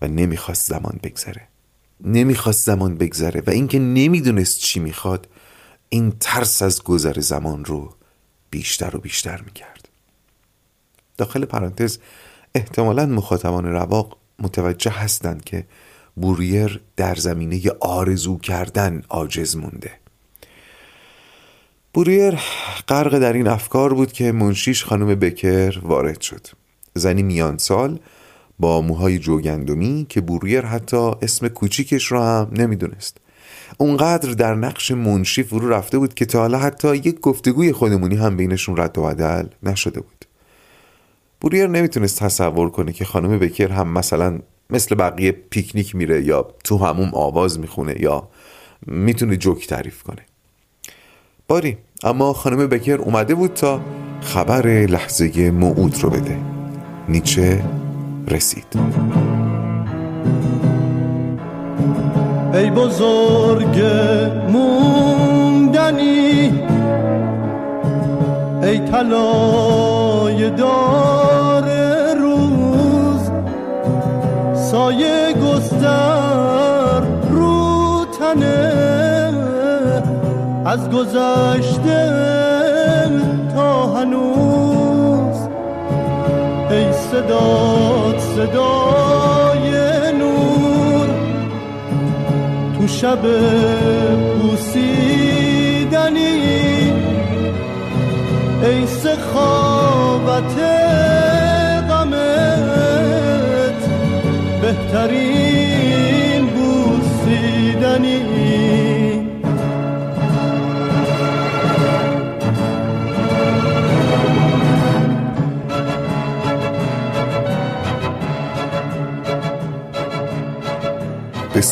و نمی‌خواست زمان بگذره. نمی‌خواست زمان بگذره و اینکه نمی‌دونست چی می‌خواد این ترس از گذر زمان رو بیشتر و بیشتر می‌کرد. داخل پرانتز احتمالا مخاطبان رواق متوجه هستند که بوریر در زمینه آرزو کردن عاجز مونده. بوریر غرق در این افکار بود که منشیش خانم بکر وارد شد. زنی میان سال با موهای جوگندمی که بوریر حتی اسم کوچیکش را هم نمی‌دونست. اونقدر در نقش منشی فرو رفته بود که تا حالا حتی یک گفتگوی خودمونی هم بینشون رد و بدل نشده بود. بوریر نمی‌تونست تصور کنه که خانم بکر هم مثلا مثل بقیه پیکنیک میره یا تو هموم آواز می‌خونه یا می‌تونه جوک تعریف کنه. باری اما خانم بکر اومده بود تا خبر لحظه موعود رو بده. نیچه رسید. ای بزرگ موندنی ای طلای دار روز سایه گستر رو تنه از گذشته تا هنوز. ای صدات صدای نور تو شب پوسیدنی ای سخاوت غمت بهترین بوسیدنی.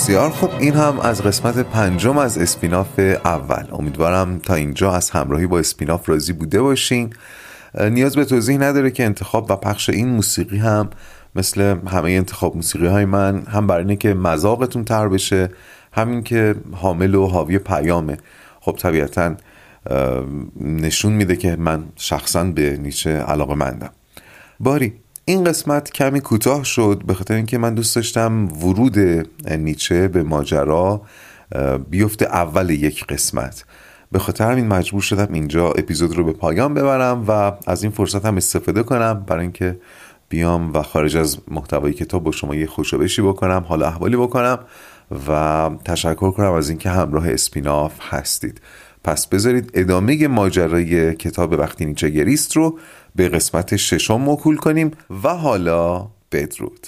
بسیار خوب. این هم از قسمت پنجم از اسپیناف اول. امیدوارم تا اینجا از همراهی با اسپیناف راضی بوده باشین. نیاز به توضیح نداره که انتخاب و پخش این موسیقی هم مثل همه انتخاب موسیقی های من هم برای اینه که مذاقتون تر بشه همین که حامل و حاوی پیامه. خب طبیعتا نشون میده که من شخصا به نیچه علاقه مندم. باری این قسمت کمی کوتاه شد به خاطر اینکه من دوست داشتم ورود نیچه به ماجرا بیفته اول یک قسمت. به خاطر همین مجبور شدم اینجا اپیزود رو به پایان ببرم و از این فرصت هم استفاده کنم برای اینکه بیام و خارج از محتوای کتاب با شما یه خوشبشی بکنم حالا احوالی بکنم و تشکر کنم از اینکه همراه اسپیناف هستید. پس بذارید ادامه ماجرای کتاب وقتی نیچه گریست رو به قسمت ششم موکول کنیم و حالا بدرود.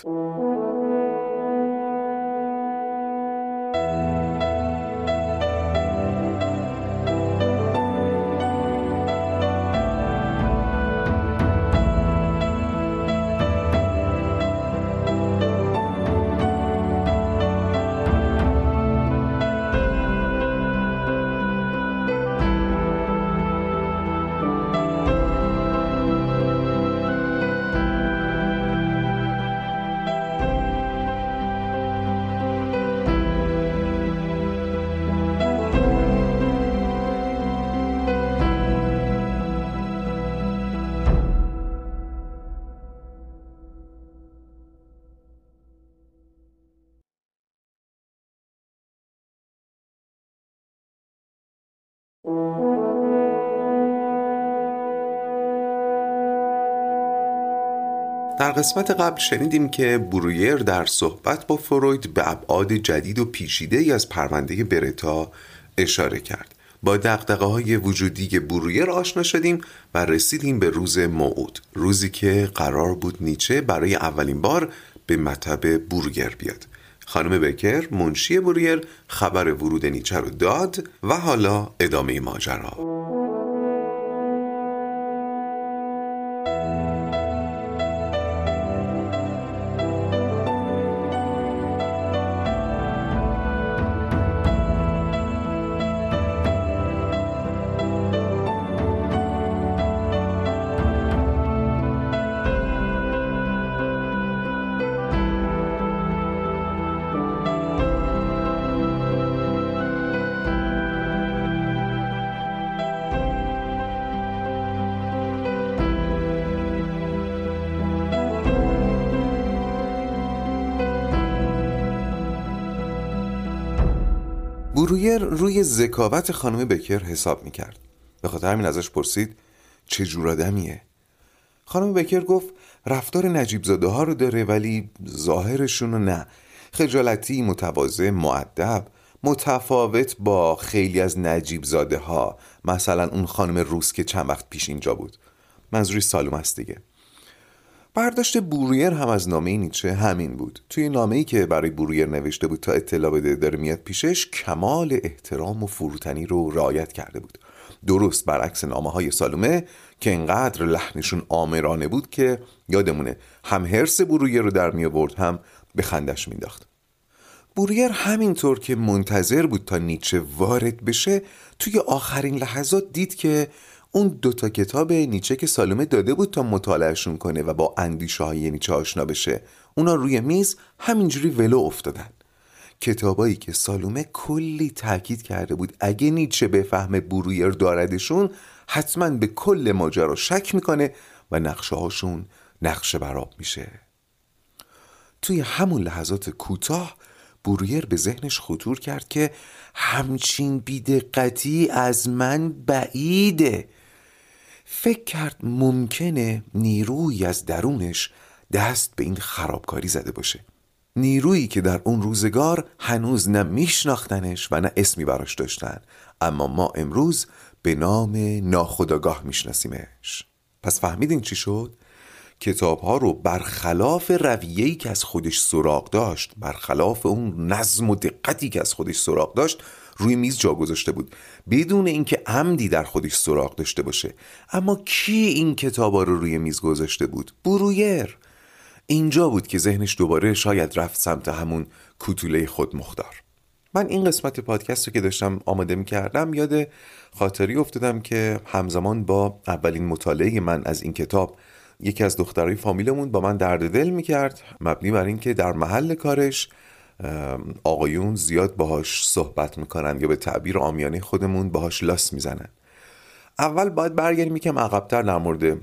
در قسمت قبل شنیدیم که برویر در صحبت با فروید به ابعاد جدید و پیچیده ای از پرونده برتا اشاره کرد. با دقدقه های وجودی برویر آشنا شدیم و رسیدیم به روز موعود روزی که قرار بود نیچه برای اولین بار به مطب برویر بیاد. خانم بکر منشی برویر خبر ورود نیچه رو داد و حالا ادامه ماجرا. روی ذکاوت خانم بکر حساب می‌کرد. به خاطر همین ازش پرسید چه جور آدمیه؟ خانم بکر گفت رفتار نجیب زاده ها رو داره ولی ظاهرشون رو نه. خجالتی متواضع معدب متفاوت با خیلی از نجیب زاده ها. مثلا اون خانم روس که چند وقت پیش اینجا بود. منظوری سالوم است دیگه. برداشت بورویر هم از نامه نیچه همین بود. توی نامه ای که برای بورویر نوشته بود تا اطلاع بده داره میاد پیشش کمال احترام و فروتنی رو رعایت کرده بود. درست برعکس نامه های سالومه که انقدر لحنشون آمرانه بود که یادمونه هم حرس بورویر رو در می آورد هم به خندش مینداخت بوریر همینطور که منتظر بود تا نیچه وارد بشه توی آخرین لحظات دید که اون دوتا کتاب نیچه که سالومه داده بود تا مطالعهشون کنه و با اندیشه های نیچه آشنا بشه. اونا روی میز همینجوری ولو افتادن. کتابایی که سالومه کلی تاکید کرده بود اگه نیچه به فهم برویر داردشون حتما به کل ماجرا شک می‌کنه و نقشه هاشون نقشه براب میشه. توی همون لحظات کوتاه برویر به ذهنش خطور کرد که همچین بیدقتی از من بعیده. فکر کرد ممکنه نیروی از درونش دست به این خرابکاری زده باشه. نیرویی که در اون روزگار هنوز نه میشناختنش و نه اسمی براش داشتن اما ما امروز به نام ناخداگاه میشناسیمش. پس فهمیدین چی شد؟ کتاب ها رو برخلاف رویه‌ای که از خودش سراغ داشت برخلاف اون نظم و دقتی که از خودش سراغ داشت روی میز جا گذاشته بود. بدون اینکه عمدی در خودش سراغ داشته باشه. اما کی این کتابا رو روی میز گذاشته بود؟ برویر. اینجا بود که ذهنش دوباره شاید رفت سمت همون کوتوله خود مختار. من این قسمت پادکست رو که داشتم آماده می کردم یاد خاطری افتادم که همزمان با اولین مطالعه من از این کتاب یکی از دخترای فامیلمون با من درد دل می‌کرد مبنی بر اینکه در محل کارش آقایون زیاد باهاش صحبت می‌کنن یا به تعبیر آمیانه خودمون باهاش لاس می‌زنن. اول باید برگردیم یکم عقبتر در مورد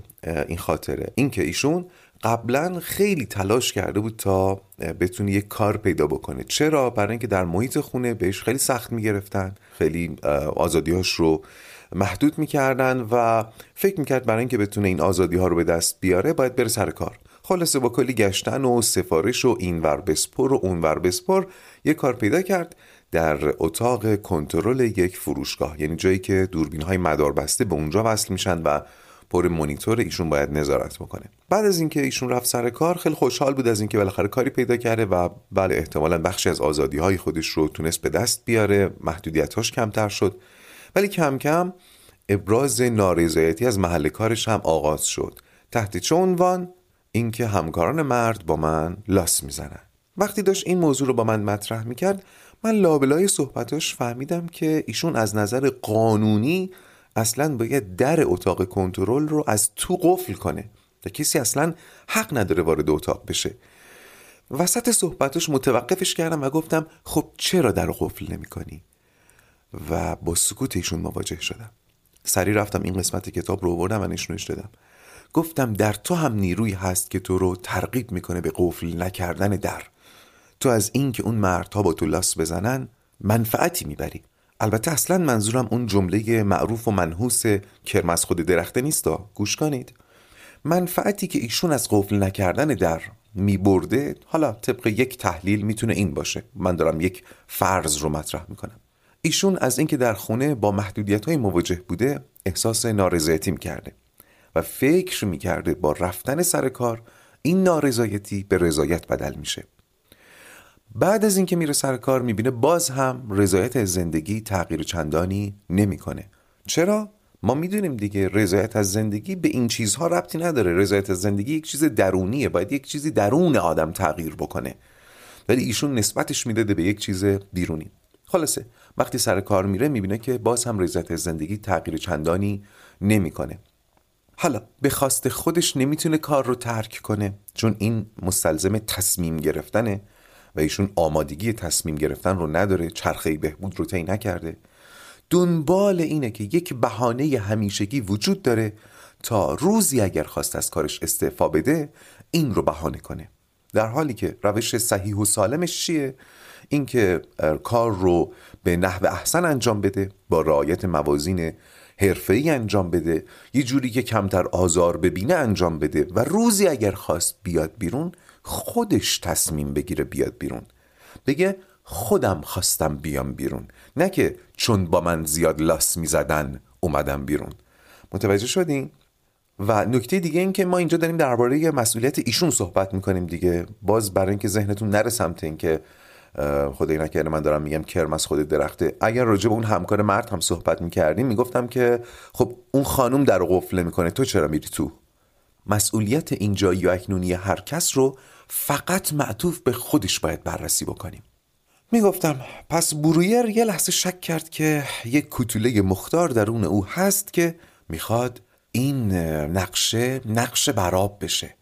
این خاطره. اینکه ایشون قبلا خیلی تلاش کرده بود تا بتونه یک کار پیدا بکنه. چرا؟ برای اینکه در محیط خونه بهش خیلی سخت می‌گرفتن. خیلی آزادیاش رو محدود می‌کردن و فکر می‌کرد برای اینکه بتونه این آزادی ها رو به دست بیاره باید بره سر کار. خلاصه با کلی گشتن و سفارش و اینور بسپر و اونور بسپر یه کار پیدا کرد در اتاق کنترل یک فروشگاه. یعنی جایی که دوربین های مدار بسته به اونجا وصل میشن و پر مونیتور ایشون باید نظارت بکنه. بعد از اینکه ایشون رفت سر کار خیلی خوشحال بود از اینکه بالاخره کاری پیدا کرده و بله احتمالا بخشی از آزادی های خودش رو تونست به دست بیاره. محدودیتاش کمتر شد. ولی کم کم ابراز نارضایتی از محل کارش هم آغاز شد. تحت چه عنوان؟ اینکه همکاران مرد با من لاس می‌زنن. وقتی داشت این موضوع رو با من مطرح می‌کرد من لابلای صحبتاش فهمیدم که ایشون از نظر قانونی اصلا باید در اتاق کنترل رو از تو قفل کنه و کسی اصلا حق نداره وارد اتاق بشه. وسط صحبتش متوقفش کردم و گفتم خب چرا در قفل نمی کنی؟ و با سکوت ایشون مواجه شدم. سری رفتم این قسمت کتاب رو آوردم و نشونش دادم. گفتم در تو هم نیروی هست که تو رو ترغیب می‌کنه به قفل نکردن در. تو از این که اون مردها با تو لاس بزنن منفعتی می‌بری. البته اصلا منظورم اون جمله معروف و منحوس کرمز خود درخته نیستا گوش کنید. منفعتی که ایشون از قفل نکردن در میبرده حالا طبق یک تحلیل می‌تونه این باشه. من دارم یک فرض رو مطرح می‌کنم. ایشون از اینکه در خونه با محدودیت های مواجه بوده احساس نارضایتی می‌کرده و فکر می‌کرده با رفتن سر کار این نارضایتی به رضایت بدل میشه. بعد از اینکه میره سر کار می‌بینه باز هم رضایت زندگی تغییر چندانی نمی‌کنه. چرا؟ ما می‌دونیم دیگه رضایت از زندگی به این چیزها ربطی نداره. رضایت از زندگی یک چیز درونیه باید یک چیزی درون آدم تغییر بکنه. ولی ایشون نسبتش می‌داده به یک چیز بیرونی. خلاصه وقتی سر کار میره می‌بینه که باز هم از زندگی تغییر چندانی نمی‌کنه. حالا به خواست خودش نمی‌تونه کار رو ترک کنه چون این مستلزم تصمیم گرفتنه و ایشون آمادگی تصمیم گرفتن رو نداره چرخه بهبود رو طی نکرده. دنبال اینه که یک بهانه همیشگی وجود داره تا روزی اگر خواست از کارش استعفا بده این رو بهانه کنه. در حالی که روش صحیح و سالمش چیه؟ اینکه کار رو به نحو احسن انجام بده با رعایت موازین حرفه‌ای انجام بده یه جوری که کمتر آزار ببینه انجام بده و روزی اگر خواست بیاد بیرون خودش تصمیم بگیره بیاد بیرون. بگه خودم خواستم بیام بیرون. نه که چون با من زیاد لاس می‌زدن اومدم بیرون. متوجه شدین؟ و نکته دیگه این که ما اینجا داریم درباره مسئولیت ایشون صحبت می‌کنیم دیگه. باز برای اینکه ذهنتون نره سمت اینکه خدای نکرده من دارم میگم کرم از خود درخته. اگر راجع به اون همکار مرد هم صحبت می‌کردیم می‌گفتم که خب اون خانوم در قفله می‌کنه تو چرا میری تو؟ مسئولیت اینجا یا اکنونی هر کس رو فقط معطوف به خودش باید بررسی بکنیم. می‌گفتم پس برویر یه لحظه شک کرد که یک کتوله مختار درون او هست که می‌خواد این نقشه نقش براب بشه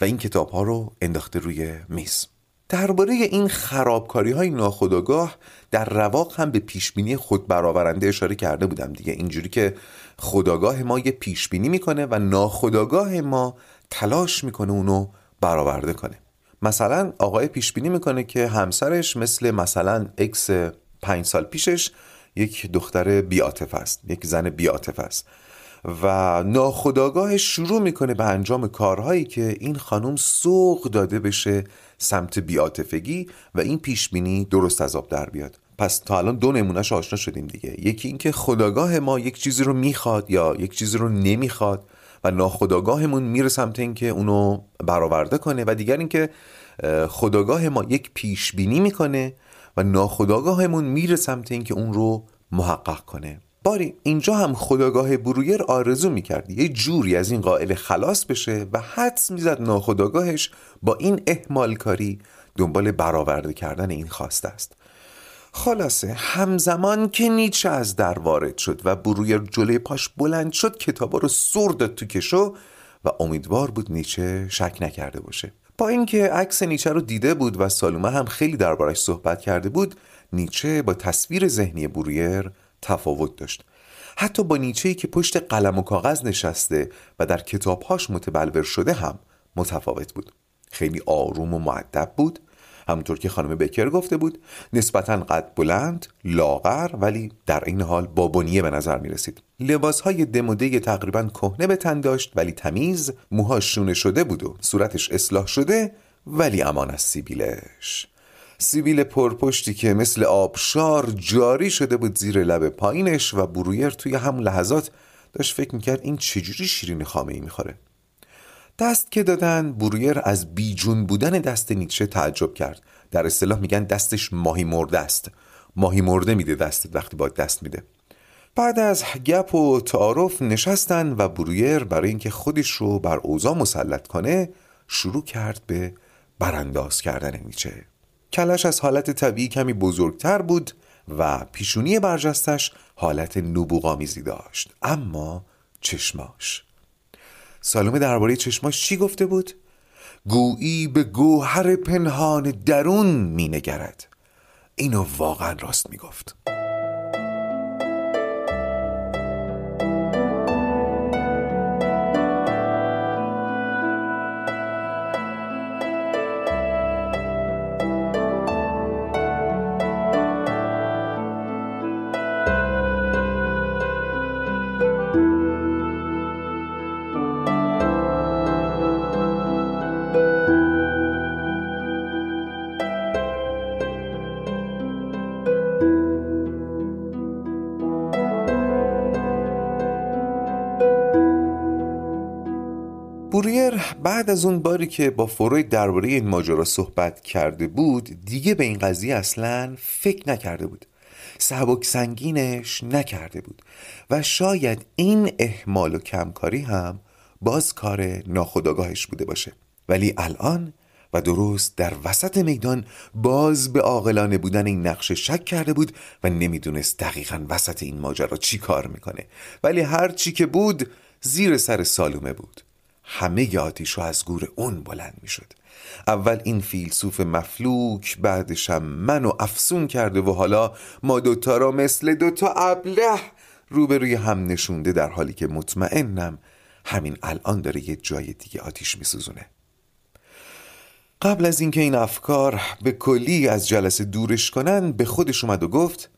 و این کتاب ها رو انداخته روی میز. درباره این خرابکاری های ناخداگاه در رواق هم به پیشبینی خود برآورنده اشاره کرده بودم دیگه. اینجوری که خداگاه ما یه پیشبینی می‌کنه و ناخداگاه ما تلاش می‌کنه اونو برآورده کنه. مثلا آقای پیشبینی می‌کنه که همسرش مثل مثلا اکس پنج سال پیشش یک دختر بیاتف است یک زن بیاتف است. و ناخداگاهش شروع می‌کنه به انجام کارهایی که این خانم سوق داده بشه سمت بیاتفگی و این پیشبینی درست از آب در بیاد. پس تا الان دو نمونهش آشنا شدیم دیگه. یکی اینکه خداگاه ما یک چیزی رو می‌خواد یا یک چیزی رو نمی‌خواد و ناخداگاهمون میره سمت اینکه اونو برآورده کنه و دیگر اینکه خداگاه ما یک پیش بینی می‌کنه و ناخداگاهمون میره سمت اینکه اون رو محقق کنه. باری اینجا هم خداگاه برویر آرزو می‌کرد یه جوری از این قائل خلاص بشه و حدس می‌زد ناخداگاهش با این احمال کاری دنبال برآورده کردن این خواسته است. خلاصه همزمان که نیچه از در وارد شد و برویر جلوی پاش بلند شد کتابا رو سر داد تو کشو و امیدوار بود نیچه شک نکرده باشه. با اینکه عکس نیچه رو دیده بود و سالومه هم خیلی دربارش صحبت کرده بود نیچه با تصویر ذهنی برویر تفاوت داشت. حتی با نیچه که پشت قلم و کاغذ نشسته و در کتابهاش متبلور شده هم متفاوت بود. خیلی آروم و معدب بود. همونطور که خانم بکر گفته بود نسبتا قد بلند لاغر ولی در این حال بابونیه به نظر می رسید لباس های دموده تقریبا کهنه به تن داشت ولی تمیز موهاش شونه شده بود و صورتش اصلاح شده ولی امان از سیبیلش. سیبیل پرپشتی که مثل آبشار جاری شده بود زیر لب پایینش و برویر توی همون لحظات داشت فکر می‌کرد این چجوری شیرین خامه ای می‌خوره. دست که دادن برویر از بیجون بودن دست نیچه تعجب کرد. در اصطلاح میگن دستش ماهی مرده است. ماهی مرده میده دستت وقتی با دست میده. بعد از گپ و تعارف نشستن و برویر برای اینکه خودش رو بر اوضاع مسلط کنه شروع کرد به برانداز کردن نیچه. کلش از حالت طبیعی کمی بزرگتر بود و پیشونی برجستش حالت نبوغامیزی داشت. اما چشماش. سالومه درباره چشماش چی گفته بود؟ گویی به گوهر پنهان درون می نگرد. اینو واقعا راست می بوریر بعد از اون باری که با فروید درباره این ماجرا صحبت کرده بود دیگه به این قضیه اصلا فکر نکرده بود. سبک سنگینش نکرده بود. و شاید این احمال و کمکاری هم باز کار ناخداگاهش بوده باشه. ولی الان و درست در وسط میدان باز به عاقلانه بودن این نقشه شک کرده بود و نمی‌دونست دقیقا وسط این ماجرا چی کار می‌کنه. ولی هر چی که بود زیر سر سالومه بود. همه رو از گور اون بلند می شد اول این فیلسوف مفلوک بعدشم منو افسون کرده و حالا ما دوتا را مثل دوتا ابله روبروی هم نشونده در حالی که مطمئنم همین الان داره یه جای دیگه آتیش میسوزونه. قبل از اینکه این افکار به کلی از جلسه دورش کنن به خودش اومد و گفت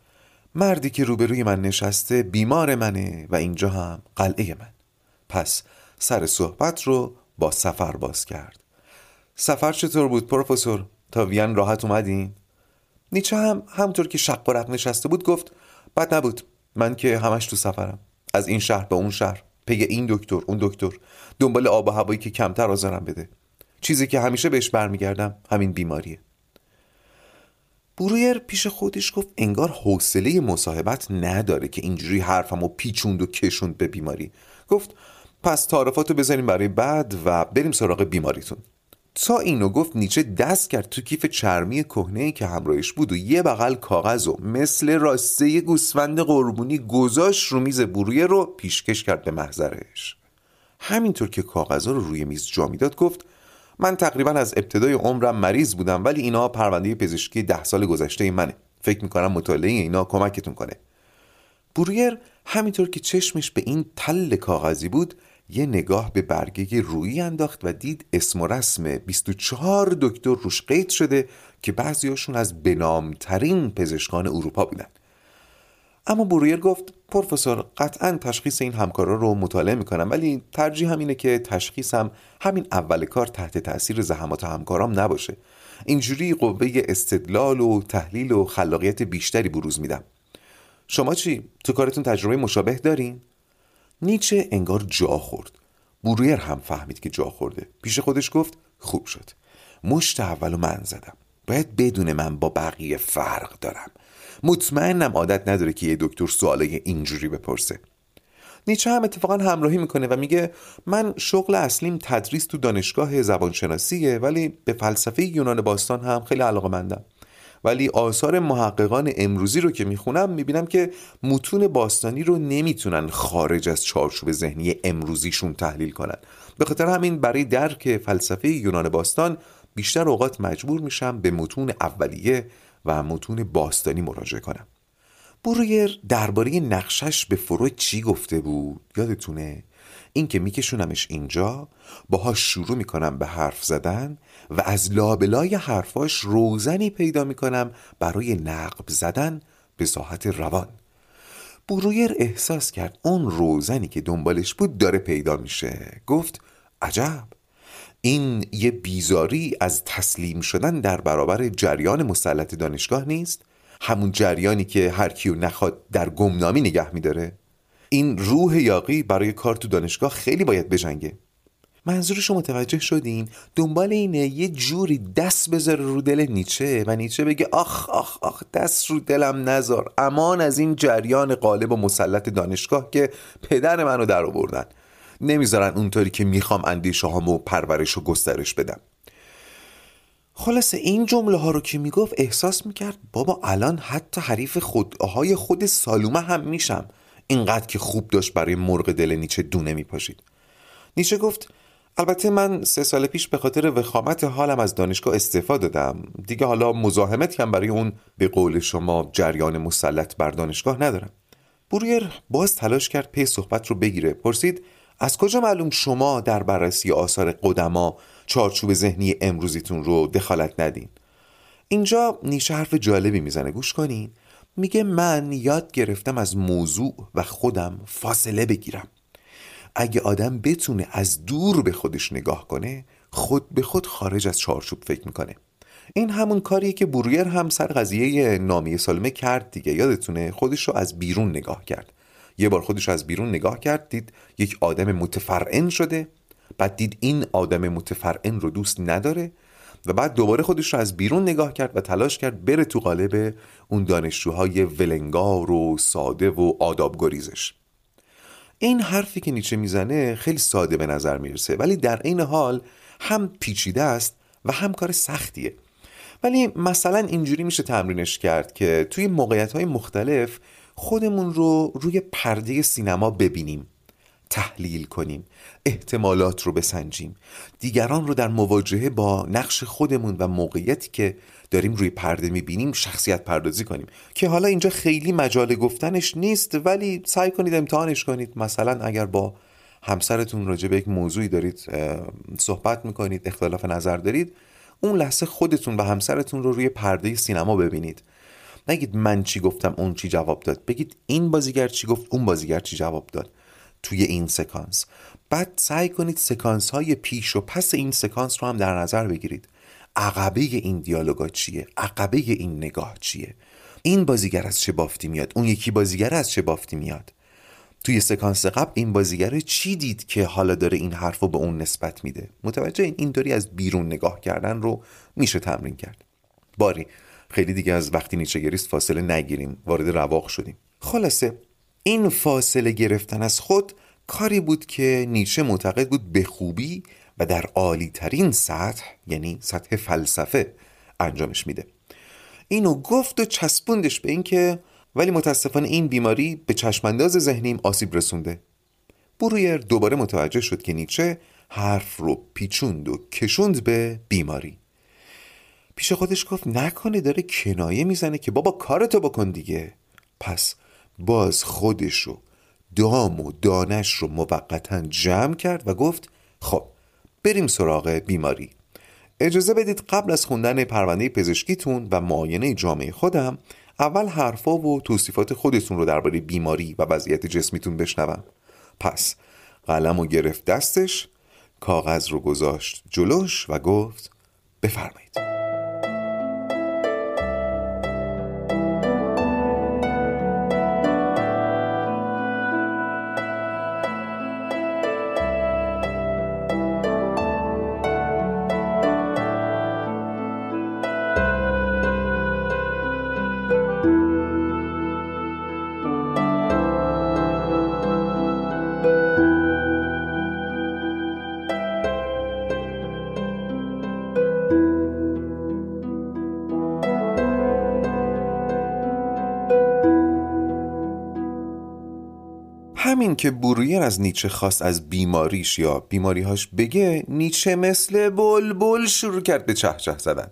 مردی که روبروی من نشسته بیمار منه و اینجا هم قلعه من. پس سر صحبت رو با سفر باز کرد. سفر چطور بود پروفسور؟ تا وین راحت اومدین نیچه هم همطور که شق و نشسته بود گفت بد نبود. من که همش تو سفرم. از این شهر به اون شهر. پی این دکتر اون دکتر. دنبال آب و هوایی که کمتر آزارم بده. چیزی که همیشه بهش برمیگردم همین بیماریه. برویر پیش خودش گفت انگار حوصله مصاحبت نداره که اینجوری حرفمو پیچوند و کشوند به بیماری. گفت پس تعارفاتو بزنیم برای بعد و بریم سراغ بیماریتون. تا اینو گفت نیچه دست کرد تو کیف چرمی کهنه که همراهش بود و یه بغل کاغذ و مثل راسته گوسفند قربونی گذاشت رو میز برویه رو پیشکش کرد به محضرش. همینطور که کاغذ رو روی میز جا می‌داد گفت من تقریبا از ابتدای عمرم مریض بودم ولی اینا پرونده پزشکی ده سال گذشته منه. فکر می‌کنم مطالعه اینا کمکتون کنه. برویر همینطور که چشمش به این تل کاغذی بود یه نگاه به برگه رویی انداخت و دید اسم و رسم 24 دکتر روش قید شده که بعضیاشون از بنامترین پزشکان اروپا بودن. اما برویر گفت پروفسور قطعا تشخیص این همکارا رو مطالعه می‌کنم ولی ترجیح هم اینه که تشخیصم همین اول کار تحت تاثیر زحمات همکارام نباشه. اینجوری قوه استدلال و تحلیل و خلاقیت بیشتری بروز میدم. شما چی؟ تو کارتون تجربه مشابه دارین؟ نیچه انگار جا خورد. برویر هم فهمید که جا خورده. پیش خودش گفت خوب شد. مشت اولو من زدم. باید بدون من با بقیه فرق دارم. مطمئنم عادت نداره که یه دکتر سوالای اینجوری بپرسه. نیچه هم اتفاقا همراهی می‌کنه و میگه من شغل اصلیم تدریس تو دانشگاه زبانشناسیه ولی به فلسفه یونان باستان هم خیلی علاقه مندم ولی آثار محققان امروزی رو که می‌خونم می‌بینم که متون باستانی رو نمی‌تونن خارج از چارچوب ذهنی امروزیشون تحلیل کنن. به خاطر همین برای درک فلسفه یونان باستان بیشتر اوقات مجبور میشم به متون اولیه و متون باستانی مراجعه کنم. برویر درباره نقشش به فروید چی گفته بود؟ یادتونه؟ این که میکشونمش اینجا باهاش شروع می‌کنم به حرف زدن و از لابلای حرفاش روزنی پیدا می‌کنم برای نقب زدن به ساحت روان. برویر احساس کرد اون روزنی که دنبالش بود داره پیدا میشه. گفت عجب! این یه بیزاری از تسلیم شدن در برابر جریان مسلط دانشگاه نیست؟ همون جریانی که هر کیو نخواد در گمنامی نگه میداره. این روح یاقی برای کار تو دانشگاه خیلی باید بجنگه. منظورش رو متوجه شدین؟ دنبال اینه یه جوری دست بذاره رو دل نیچه و نیچه بگه آخ آخ آخ دست رو دلم نزار امان از این جریان قالب و مسلط دانشگاه که پدر منو در آوردن. نمی‌ذارن اونطوری که می‌خوام اندیشه هامو پرورش و گسترش بدم. خلاصه این جمله ها رو که می‌گفت احساس می‌کرد بابا الان حتی حریف خودهای خود سالومه هم میشم. اینقدر که خوب داشت برای مرغ دل نیچه دونه میپاشید. نیچه گفت البته من سه سال پیش به خاطر وخامت حالم از دانشگاه استعفا دادم. دیگه حالا مزاحمتی هم برای اون به قول شما جریان مسلط بر دانشگاه ندارم. برویر باز تلاش کرد پی صحبت رو بگیره. پرسید از کجا معلوم شما در بررسی آثار قدما چارچوب ذهنی امروزیتون رو دخالت ندین؟ اینجا نیشه حرف جالبی می‌زنه. گوش کنین. میگه من یاد گرفتم از موضوع و خودم فاصله بگیرم. اگه آدم بتونه از دور به خودش نگاه کنه خود به خود خارج از چارچوب فکر می‌کنه. این همون کاریه که برویر هم سر قضیه نامی سالمه کرد دیگه. یادتونه؟ خودش رو از بیرون نگاه کرد. یه بار خودش از بیرون نگاه کرد دید یک آدم متفرعن شده. بعد دید این آدم متفرعن رو دوست نداره. و بعد دوباره خودش رو از بیرون نگاه کرد و تلاش کرد بره تو قالب اون دانشجوهای ولنگار و ساده و آداب گریزش این حرفی که نیچه می‌زنه خیلی ساده به نظر می‌رسه ولی در این حال هم پیچیده است و هم کار سختیه. ولی مثلا اینجوری میشه تمرینش کرد که توی موقعیت های مختلف خودمون رو روی پرده سینما ببینیم. تحلیل کنیم احتمالات رو بسنجیم. دیگران رو در مواجهه با نقش خودمون و موقعیتی که داریم روی پرده می‌بینیم شخصیت پردازی کنیم. که حالا اینجا خیلی مجال گفتنش نیست ولی سعی کنید امتحانش کنید. مثلا اگر با همسرتون راجع به یک موضوعی دارید صحبت می‌کنید اختلاف نظر دارید اون لحظه خودتون و همسرتون رو روی پرده سینما ببینید. نگید من چی گفتم اون چی جواب داد. بگید این بازیگر چی گفت اون بازیگر چی جواب داد. توی این سکانس. بعد سعی کنید سکانس های پیش و پس این سکانس رو هم در نظر بگیرید. عقبه این دیالوگا چیه؟ عقبه این نگاه چیه؟ این بازیگر از چه بافتی میاد؟ اون یکی بازیگر از چه بافتی میاد؟ توی سکانس قبل این بازیگر چی دید که حالا داره این حرف رو به اون نسبت میده؟ متوجه این اینطوری از بیرون نگاه کردن رو میشه تمرین کرد. باری خیلی دیگه از وقتی نیچه فاصله نگیریم. وارد رواق شدیم. خلاصه این فاصله گرفتن از خود کاری بود که نیچه معتقد بود به خوبی و در عالی ترین سطح یعنی سطح فلسفه انجامش میده. اینو گفت و چسبوندش به اینکه ولی متاسفانه این بیماری به چشمانداز ذهنیم آسیب رسونده. برویر دوباره متوجه شد که نیچه حرف رو پیچوند و کشوند به بیماری. پیش خودش گفت نکنه داره کنایه می‌زنه که بابا کارتو بکن دیگه. پس باز خودش رو دام و دانش رو موقتا جمع کرد و گفت خب بریم سراغ بیماری. اجازه بدید قبل از خوندن پرونده پزشکیتون و معاینه جامعه خودم اول حرفا و توصیفات خودتون رو درباره بیماری و وضعیت جسمیتون بشنوم. پس قلم و گرفت دستش کاغذ رو گذاشت جلوش و گفت بفرمایید. که برویر از نیچه خواست از بیماریش یا بیماریهاش بگه نیچه مثل بلبل شروع کرد به چهچه زدن.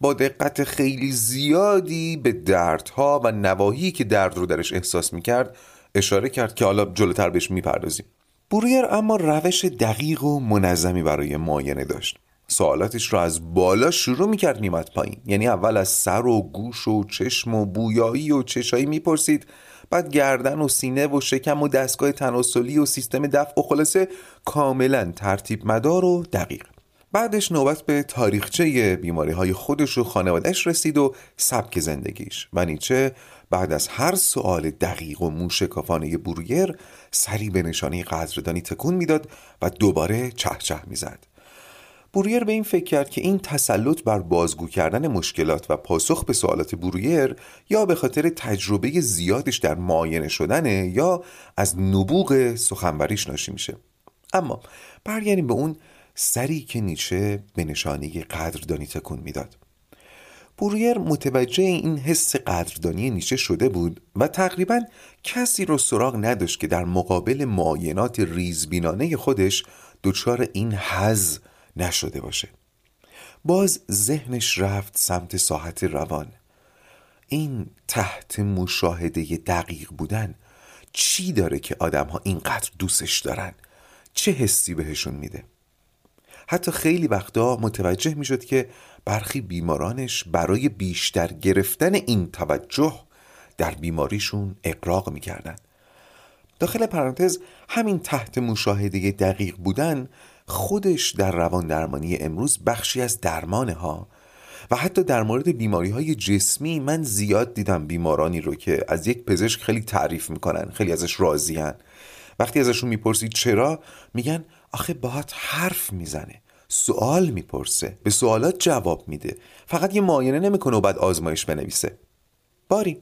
با دقت خیلی زیادی به دردها و نواهی که درد رو درش احساس می‌کرد اشاره کرد که حالا جلوتر بهش می‌پردازیم. برویر اما روش دقیق و منظمی برای معاینه داشت. سوالاتش رو از بالا شروع می‌کرد میمد پایین. یعنی اول از سر و گوش و چشم و بویایی و چشایی می‌پرسید. بعد گردن و سینه و شکم و دستگاه تناسلی و سیستم دفع و خلاصه کاملا ترتیب مدار و دقیق. بعدش نوبت به تاریخچه بیماری های خودش و خانوادش رسید و سبک زندگیش. و نیچه بعد از هر سوال دقیق و موشکافانه برویر سری به نشانی قدردانی تکون می‌داد و دوباره چهچه می‌زد. برویر به این فکر کرد که این تسلط بر بازگو کردن مشکلات و پاسخ به سوالات برویر یا به خاطر تجربه زیادش در معاینه شدنه یا از نبوغ سخنوریش ناشی میشه. اما برگردیم به اون سری که نیچه به نشانی قدردانی تکون می‌داد. برویر متوجه این حس قدردانی نیچه شده بود و تقریبا کسی رو سراغ نداشت که در مقابل معاینات ریزبینانه خودش دچار این حز نشده باشه. باز ذهنش رفت سمت ساحت روان. این تحت مشاهده دقیق بودن چی داره که آدم ها اینقدر دوستش دارن؟ چه حسی بهشون میده؟ حتی خیلی وقتا متوجه می‌شد که برخی بیمارانش برای بیشتر گرفتن این توجه در بیماریشون اقراق می‌کردن. داخل پرانتز همین تحت مشاهده دقیق بودن خودش در روان درمانی امروز بخشی از درمانه ها و حتی در مورد بیماری های جسمی من زیاد دیدم بیمارانی رو که از یک پزشک خیلی تعریف می‌کنن خیلی ازش راضیان. وقتی ازشون می‌پرسید چرا میگن آخه باهات حرف می‌زنه سوال می‌پرسه به سوالات جواب میده. فقط یه معاینه نمی‌کنه و بعد آزمایش بنویسه. باری.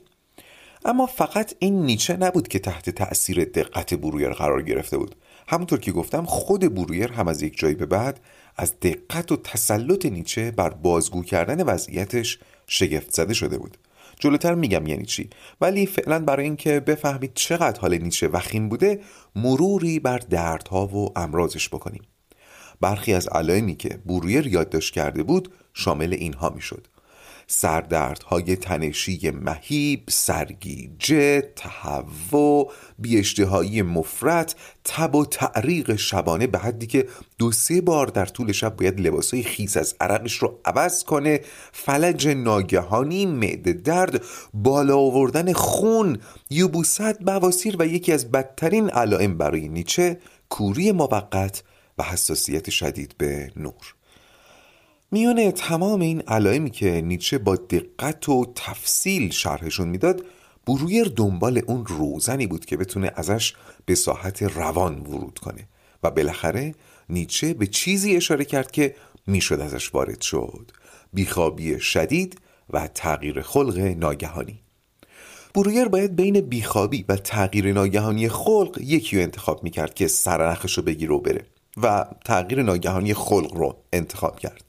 اما فقط این نیچه نبود که تحت تأثیر دقت برویر قرار گرفته بود. همونطور که گفتم خود برویر هم از یک جایی به بعد از دقت و تسلط نیچه بر بازگو کردن وضعیتش شگفت زده شده بود. جلوتر میگم یعنی چی؟ ولی فعلا برای اینکه بفهمید چقدر حال نیچه وخیم بوده مروری بر دردها و امراضش بکنیم. برخی از علائمی که برویر یادداشت کرده بود شامل اینها می‌شد. سردردهای تنشی مهیب سرگیجه تهوع بیاشتهایی مفرت تب و تعریق شبانه به حدی که دو سه بار در طول شب باید لباسای خیس از عرقش رو عوض کنه. فلج ناگهانی معده درد بالا آوردن خون یوبوست بواسیر و یکی از بدترین علائم برای نیچه کوری موقت و حساسیت شدید به نور. میونه تمام این علائمی که نیچه با دقت و تفصیل شرحشون می‌داد برویر دنبال اون روزنی بود که بتونه ازش به ساحت روان ورود کنه و بالاخره نیچه به چیزی اشاره کرد که می‌شد ازش وارد شد. بیخوابی شدید و تغییر خلق ناگهانی. برویر باید بین بیخوابی و تغییر ناگهانی خلق یکی رو انتخاب می‌کرد که سرنخش رو بگیره و بره و تغییر ناگهانی خلق رو انتخاب کرد.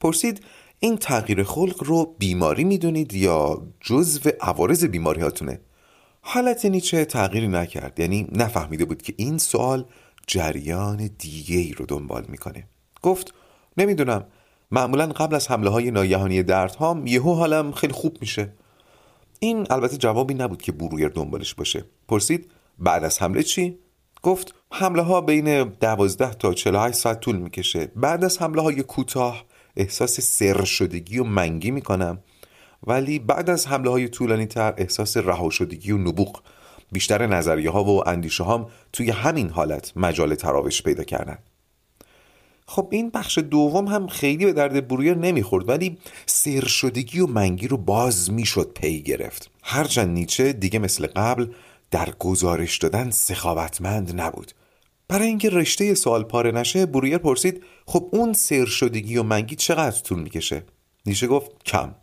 پرسید این تغییر خلق رو بیماری می‌دونید یا جزو عوارض بیماری هاتونه؟ حالت نیچه تغییری نکرد یعنی نفهمیده بود که این سوال جریان دیگه ای رو دنبال می‌کنه. گفت نمی‌دونم معمولا قبل از حمله های ناگهانی دردهام یهو حالم خیلی خوب میشه. این البته جوابی نبود که برویر دنبالش باشه. پرسید بعد از حمله چی؟ گفت حمله ها بین 12 تا 48 ساعت طول می‌کشه. بعد از حمله های کوتاه احساس سر شدگی و منگی می‌کنم. ولی بعد از حمله های طولانی تر احساس رها شدگی و نبوغ بیشتر نظریه ها و اندیشه هام توی همین حالت مجال تراوش پیدا کردن. خب این بخش دوم هم خیلی به درد برویر نمی‌خورد ولی سر شدگی و منگی رو باز می‌شد پی گرفت. هرچند نیچه دیگه مثل قبل در گزارش دادن سخاوتمند نبود. برای اینکه رشته سوال پاره نشه برویر پرسید خب اون سر شدگی و منگی چقدر طول می‌کشه؟ نیشه گفت کم.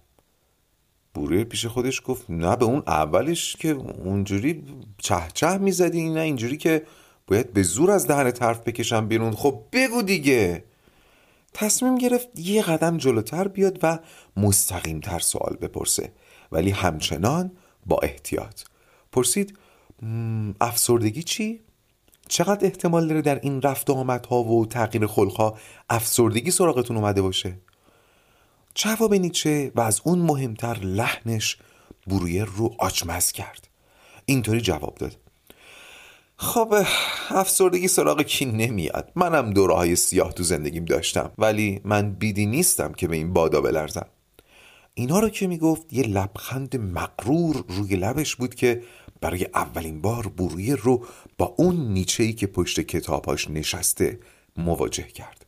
برویر پیش خودش گفت نه به اون اولش که اونجوری چه چه می‌زدی نه اینجوری که باید به زور از دهن طرف بکشم بیرون. خب بگو دیگه. تصمیم گرفت یه قدم جلوتر بیاد و مستقیمتر سوال بپرسه ولی همچنان با احتیاط. پرسید افسردگی چی؟ چقدر احتمال داره در این رفت آمدها و تغییر خلقها افسردگی سراغتون اومده باشه؟ جواب نیچه و از اون مهمتر لحنش برویر رو آچمز کرد. اینطوری جواب داد. خب افسردگی سراغ کی نمیاد؟ منم دوره های سیاه تو زندگیم داشتم ولی من بیدی نیستم که به این بادا بلرزم. اینا رو که می‌گفت یه لبخند مقرور روی لبش بود که برای اولین بار برویر رو با اون نیچهی که پشت کتاباش نشسته مواجه کرد.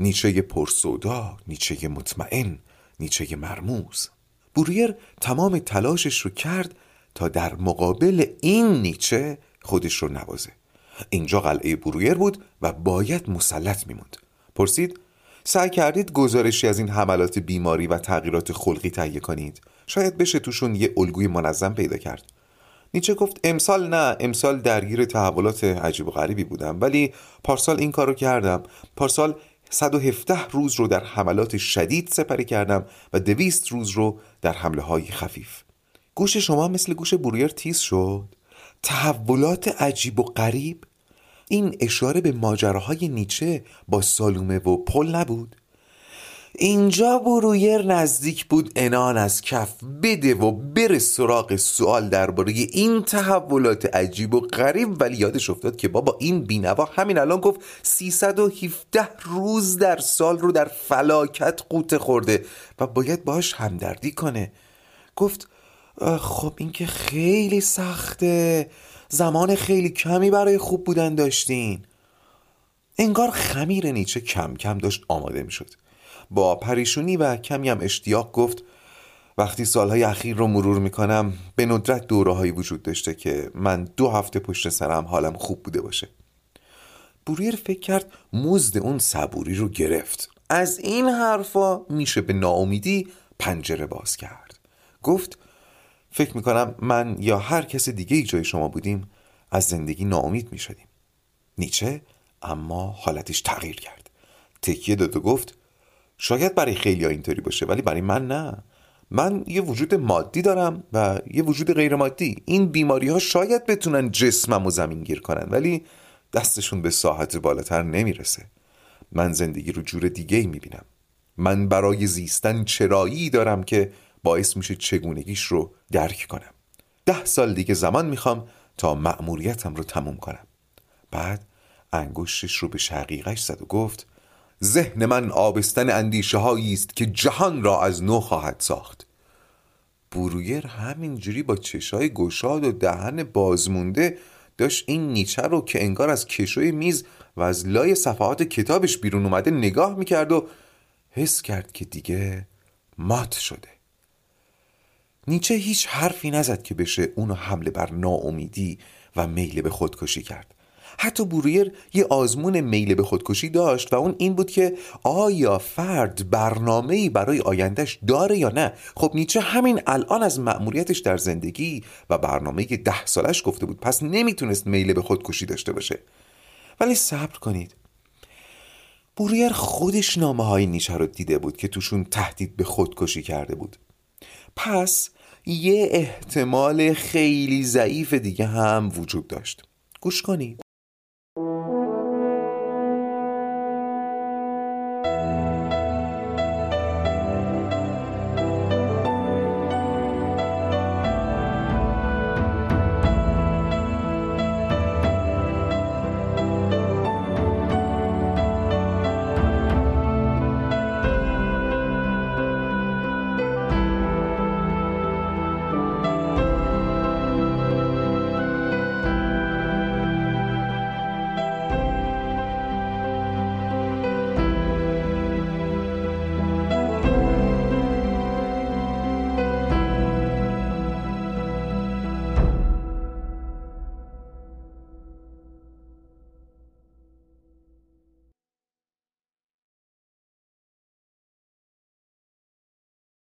نیچه پرسودا، نیچه مطمئن، نیچه مرموز. برویر تمام تلاشش رو کرد تا در مقابل این نیچه خودش رو نوازه. اینجا قلعه برویر بود و باید مسلط میموند. پرسید سعی کردید گزارشی از این حملات بیماری و تغییرات خلقی تهیه کنید؟ شاید بشه توشون یه الگوی منظم پیدا کرد. نیچه گفت امسال نه امسال درگیر تحولات عجیب و غریبی بودم. ولی پارسال این کارو کردم. پارسال 117 روز رو در حملات شدید سپری کردم و دویست روز رو در حمله های خفیف. گوش شما مثل گوش برویر تیز شد. تحولات عجیب و غریب. این اشاره به ماجراهای نیچه با سالومه و پل نبود. اینجا برویر نزدیک بود انان از کف بده و بره سراغ سوال درباره این تحولات عجیب و غریب ولی یادش افتاد که بابا این بینوا همین الان گفت 317 روز در سال رو در فلاکت قوت خورده و باید باش همدردی کنه. گفت خب این که خیلی سخته. زمان خیلی کمی برای خوب بودن داشتین. انگار خمیر نیچه کم کم داشت آماده می شد با پریشونی و کمی هم اشتیاق گفت وقتی سالهای اخیر رو مرور می‌کنم به ندرت دوره هایی وجود داشته که من دو هفته پشت سرم حالم خوب بوده باشه. بوریر فکر کرد مزد اون صبوری رو گرفت. از این حرفا میشه به ناامیدی پنجره باز کرد. گفت فکر می‌کنم من یا هر کس دیگه ای جای شما بودیم از زندگی ناامید می‌شدیم. نیچه اما حالتش تغییر کرد. تکیه داد و گفت شاید برای خیلی اینطوری باشه ولی برای من نه. من یه وجود مادی دارم و یه وجود غیر مادی این بیماری ها شاید بتونن جسمم و زمین گیر کنن ولی دستشون به ساحت بالاتر نمی‌رسه. من زندگی رو جور دیگه ای می‌بینم. من برای زیستن چرایی دارم که باعث میشه چگونگیش رو درک کنم. ده سال دیگه زمان می‌خوام تا مأموریتم رو تموم کنم. بعد انگشتش رو به شقیقش زد و گفت ذهن من آبستن اندیشه است که جهان را از نو خواهد ساخت. برویر همینجوری با چشای گشاد و دهن بازمونده داشت این نیچه رو که انگار از کشوی میز و از لای صفحات کتابش بیرون اومده نگاه می‌کرد و حس کرد که دیگه مات شده. نیچه هیچ حرفی نزد که بشه اونو حمله بر ناامیدی و میل به خودکشی کرد. حتی بوریر یه آزمون میل به خودکشی داشت و اون این بود که آیا فرد برنامه‌ای برای آیندهش داره یا نه؟ خب نیچه همین الان از مأموریتش در زندگی و برنامه ده سالش گفته بود پس نمی‌تونست میل به خودکشی داشته باشه. ولی صبر کنید. بوریر خودش نامه های نیچه رو دیده بود که توشون تهدید به خودکشی کرده بود. پس یه احتمال خیلی ضعیف دیگه هم وجود داشت. گوش کنید.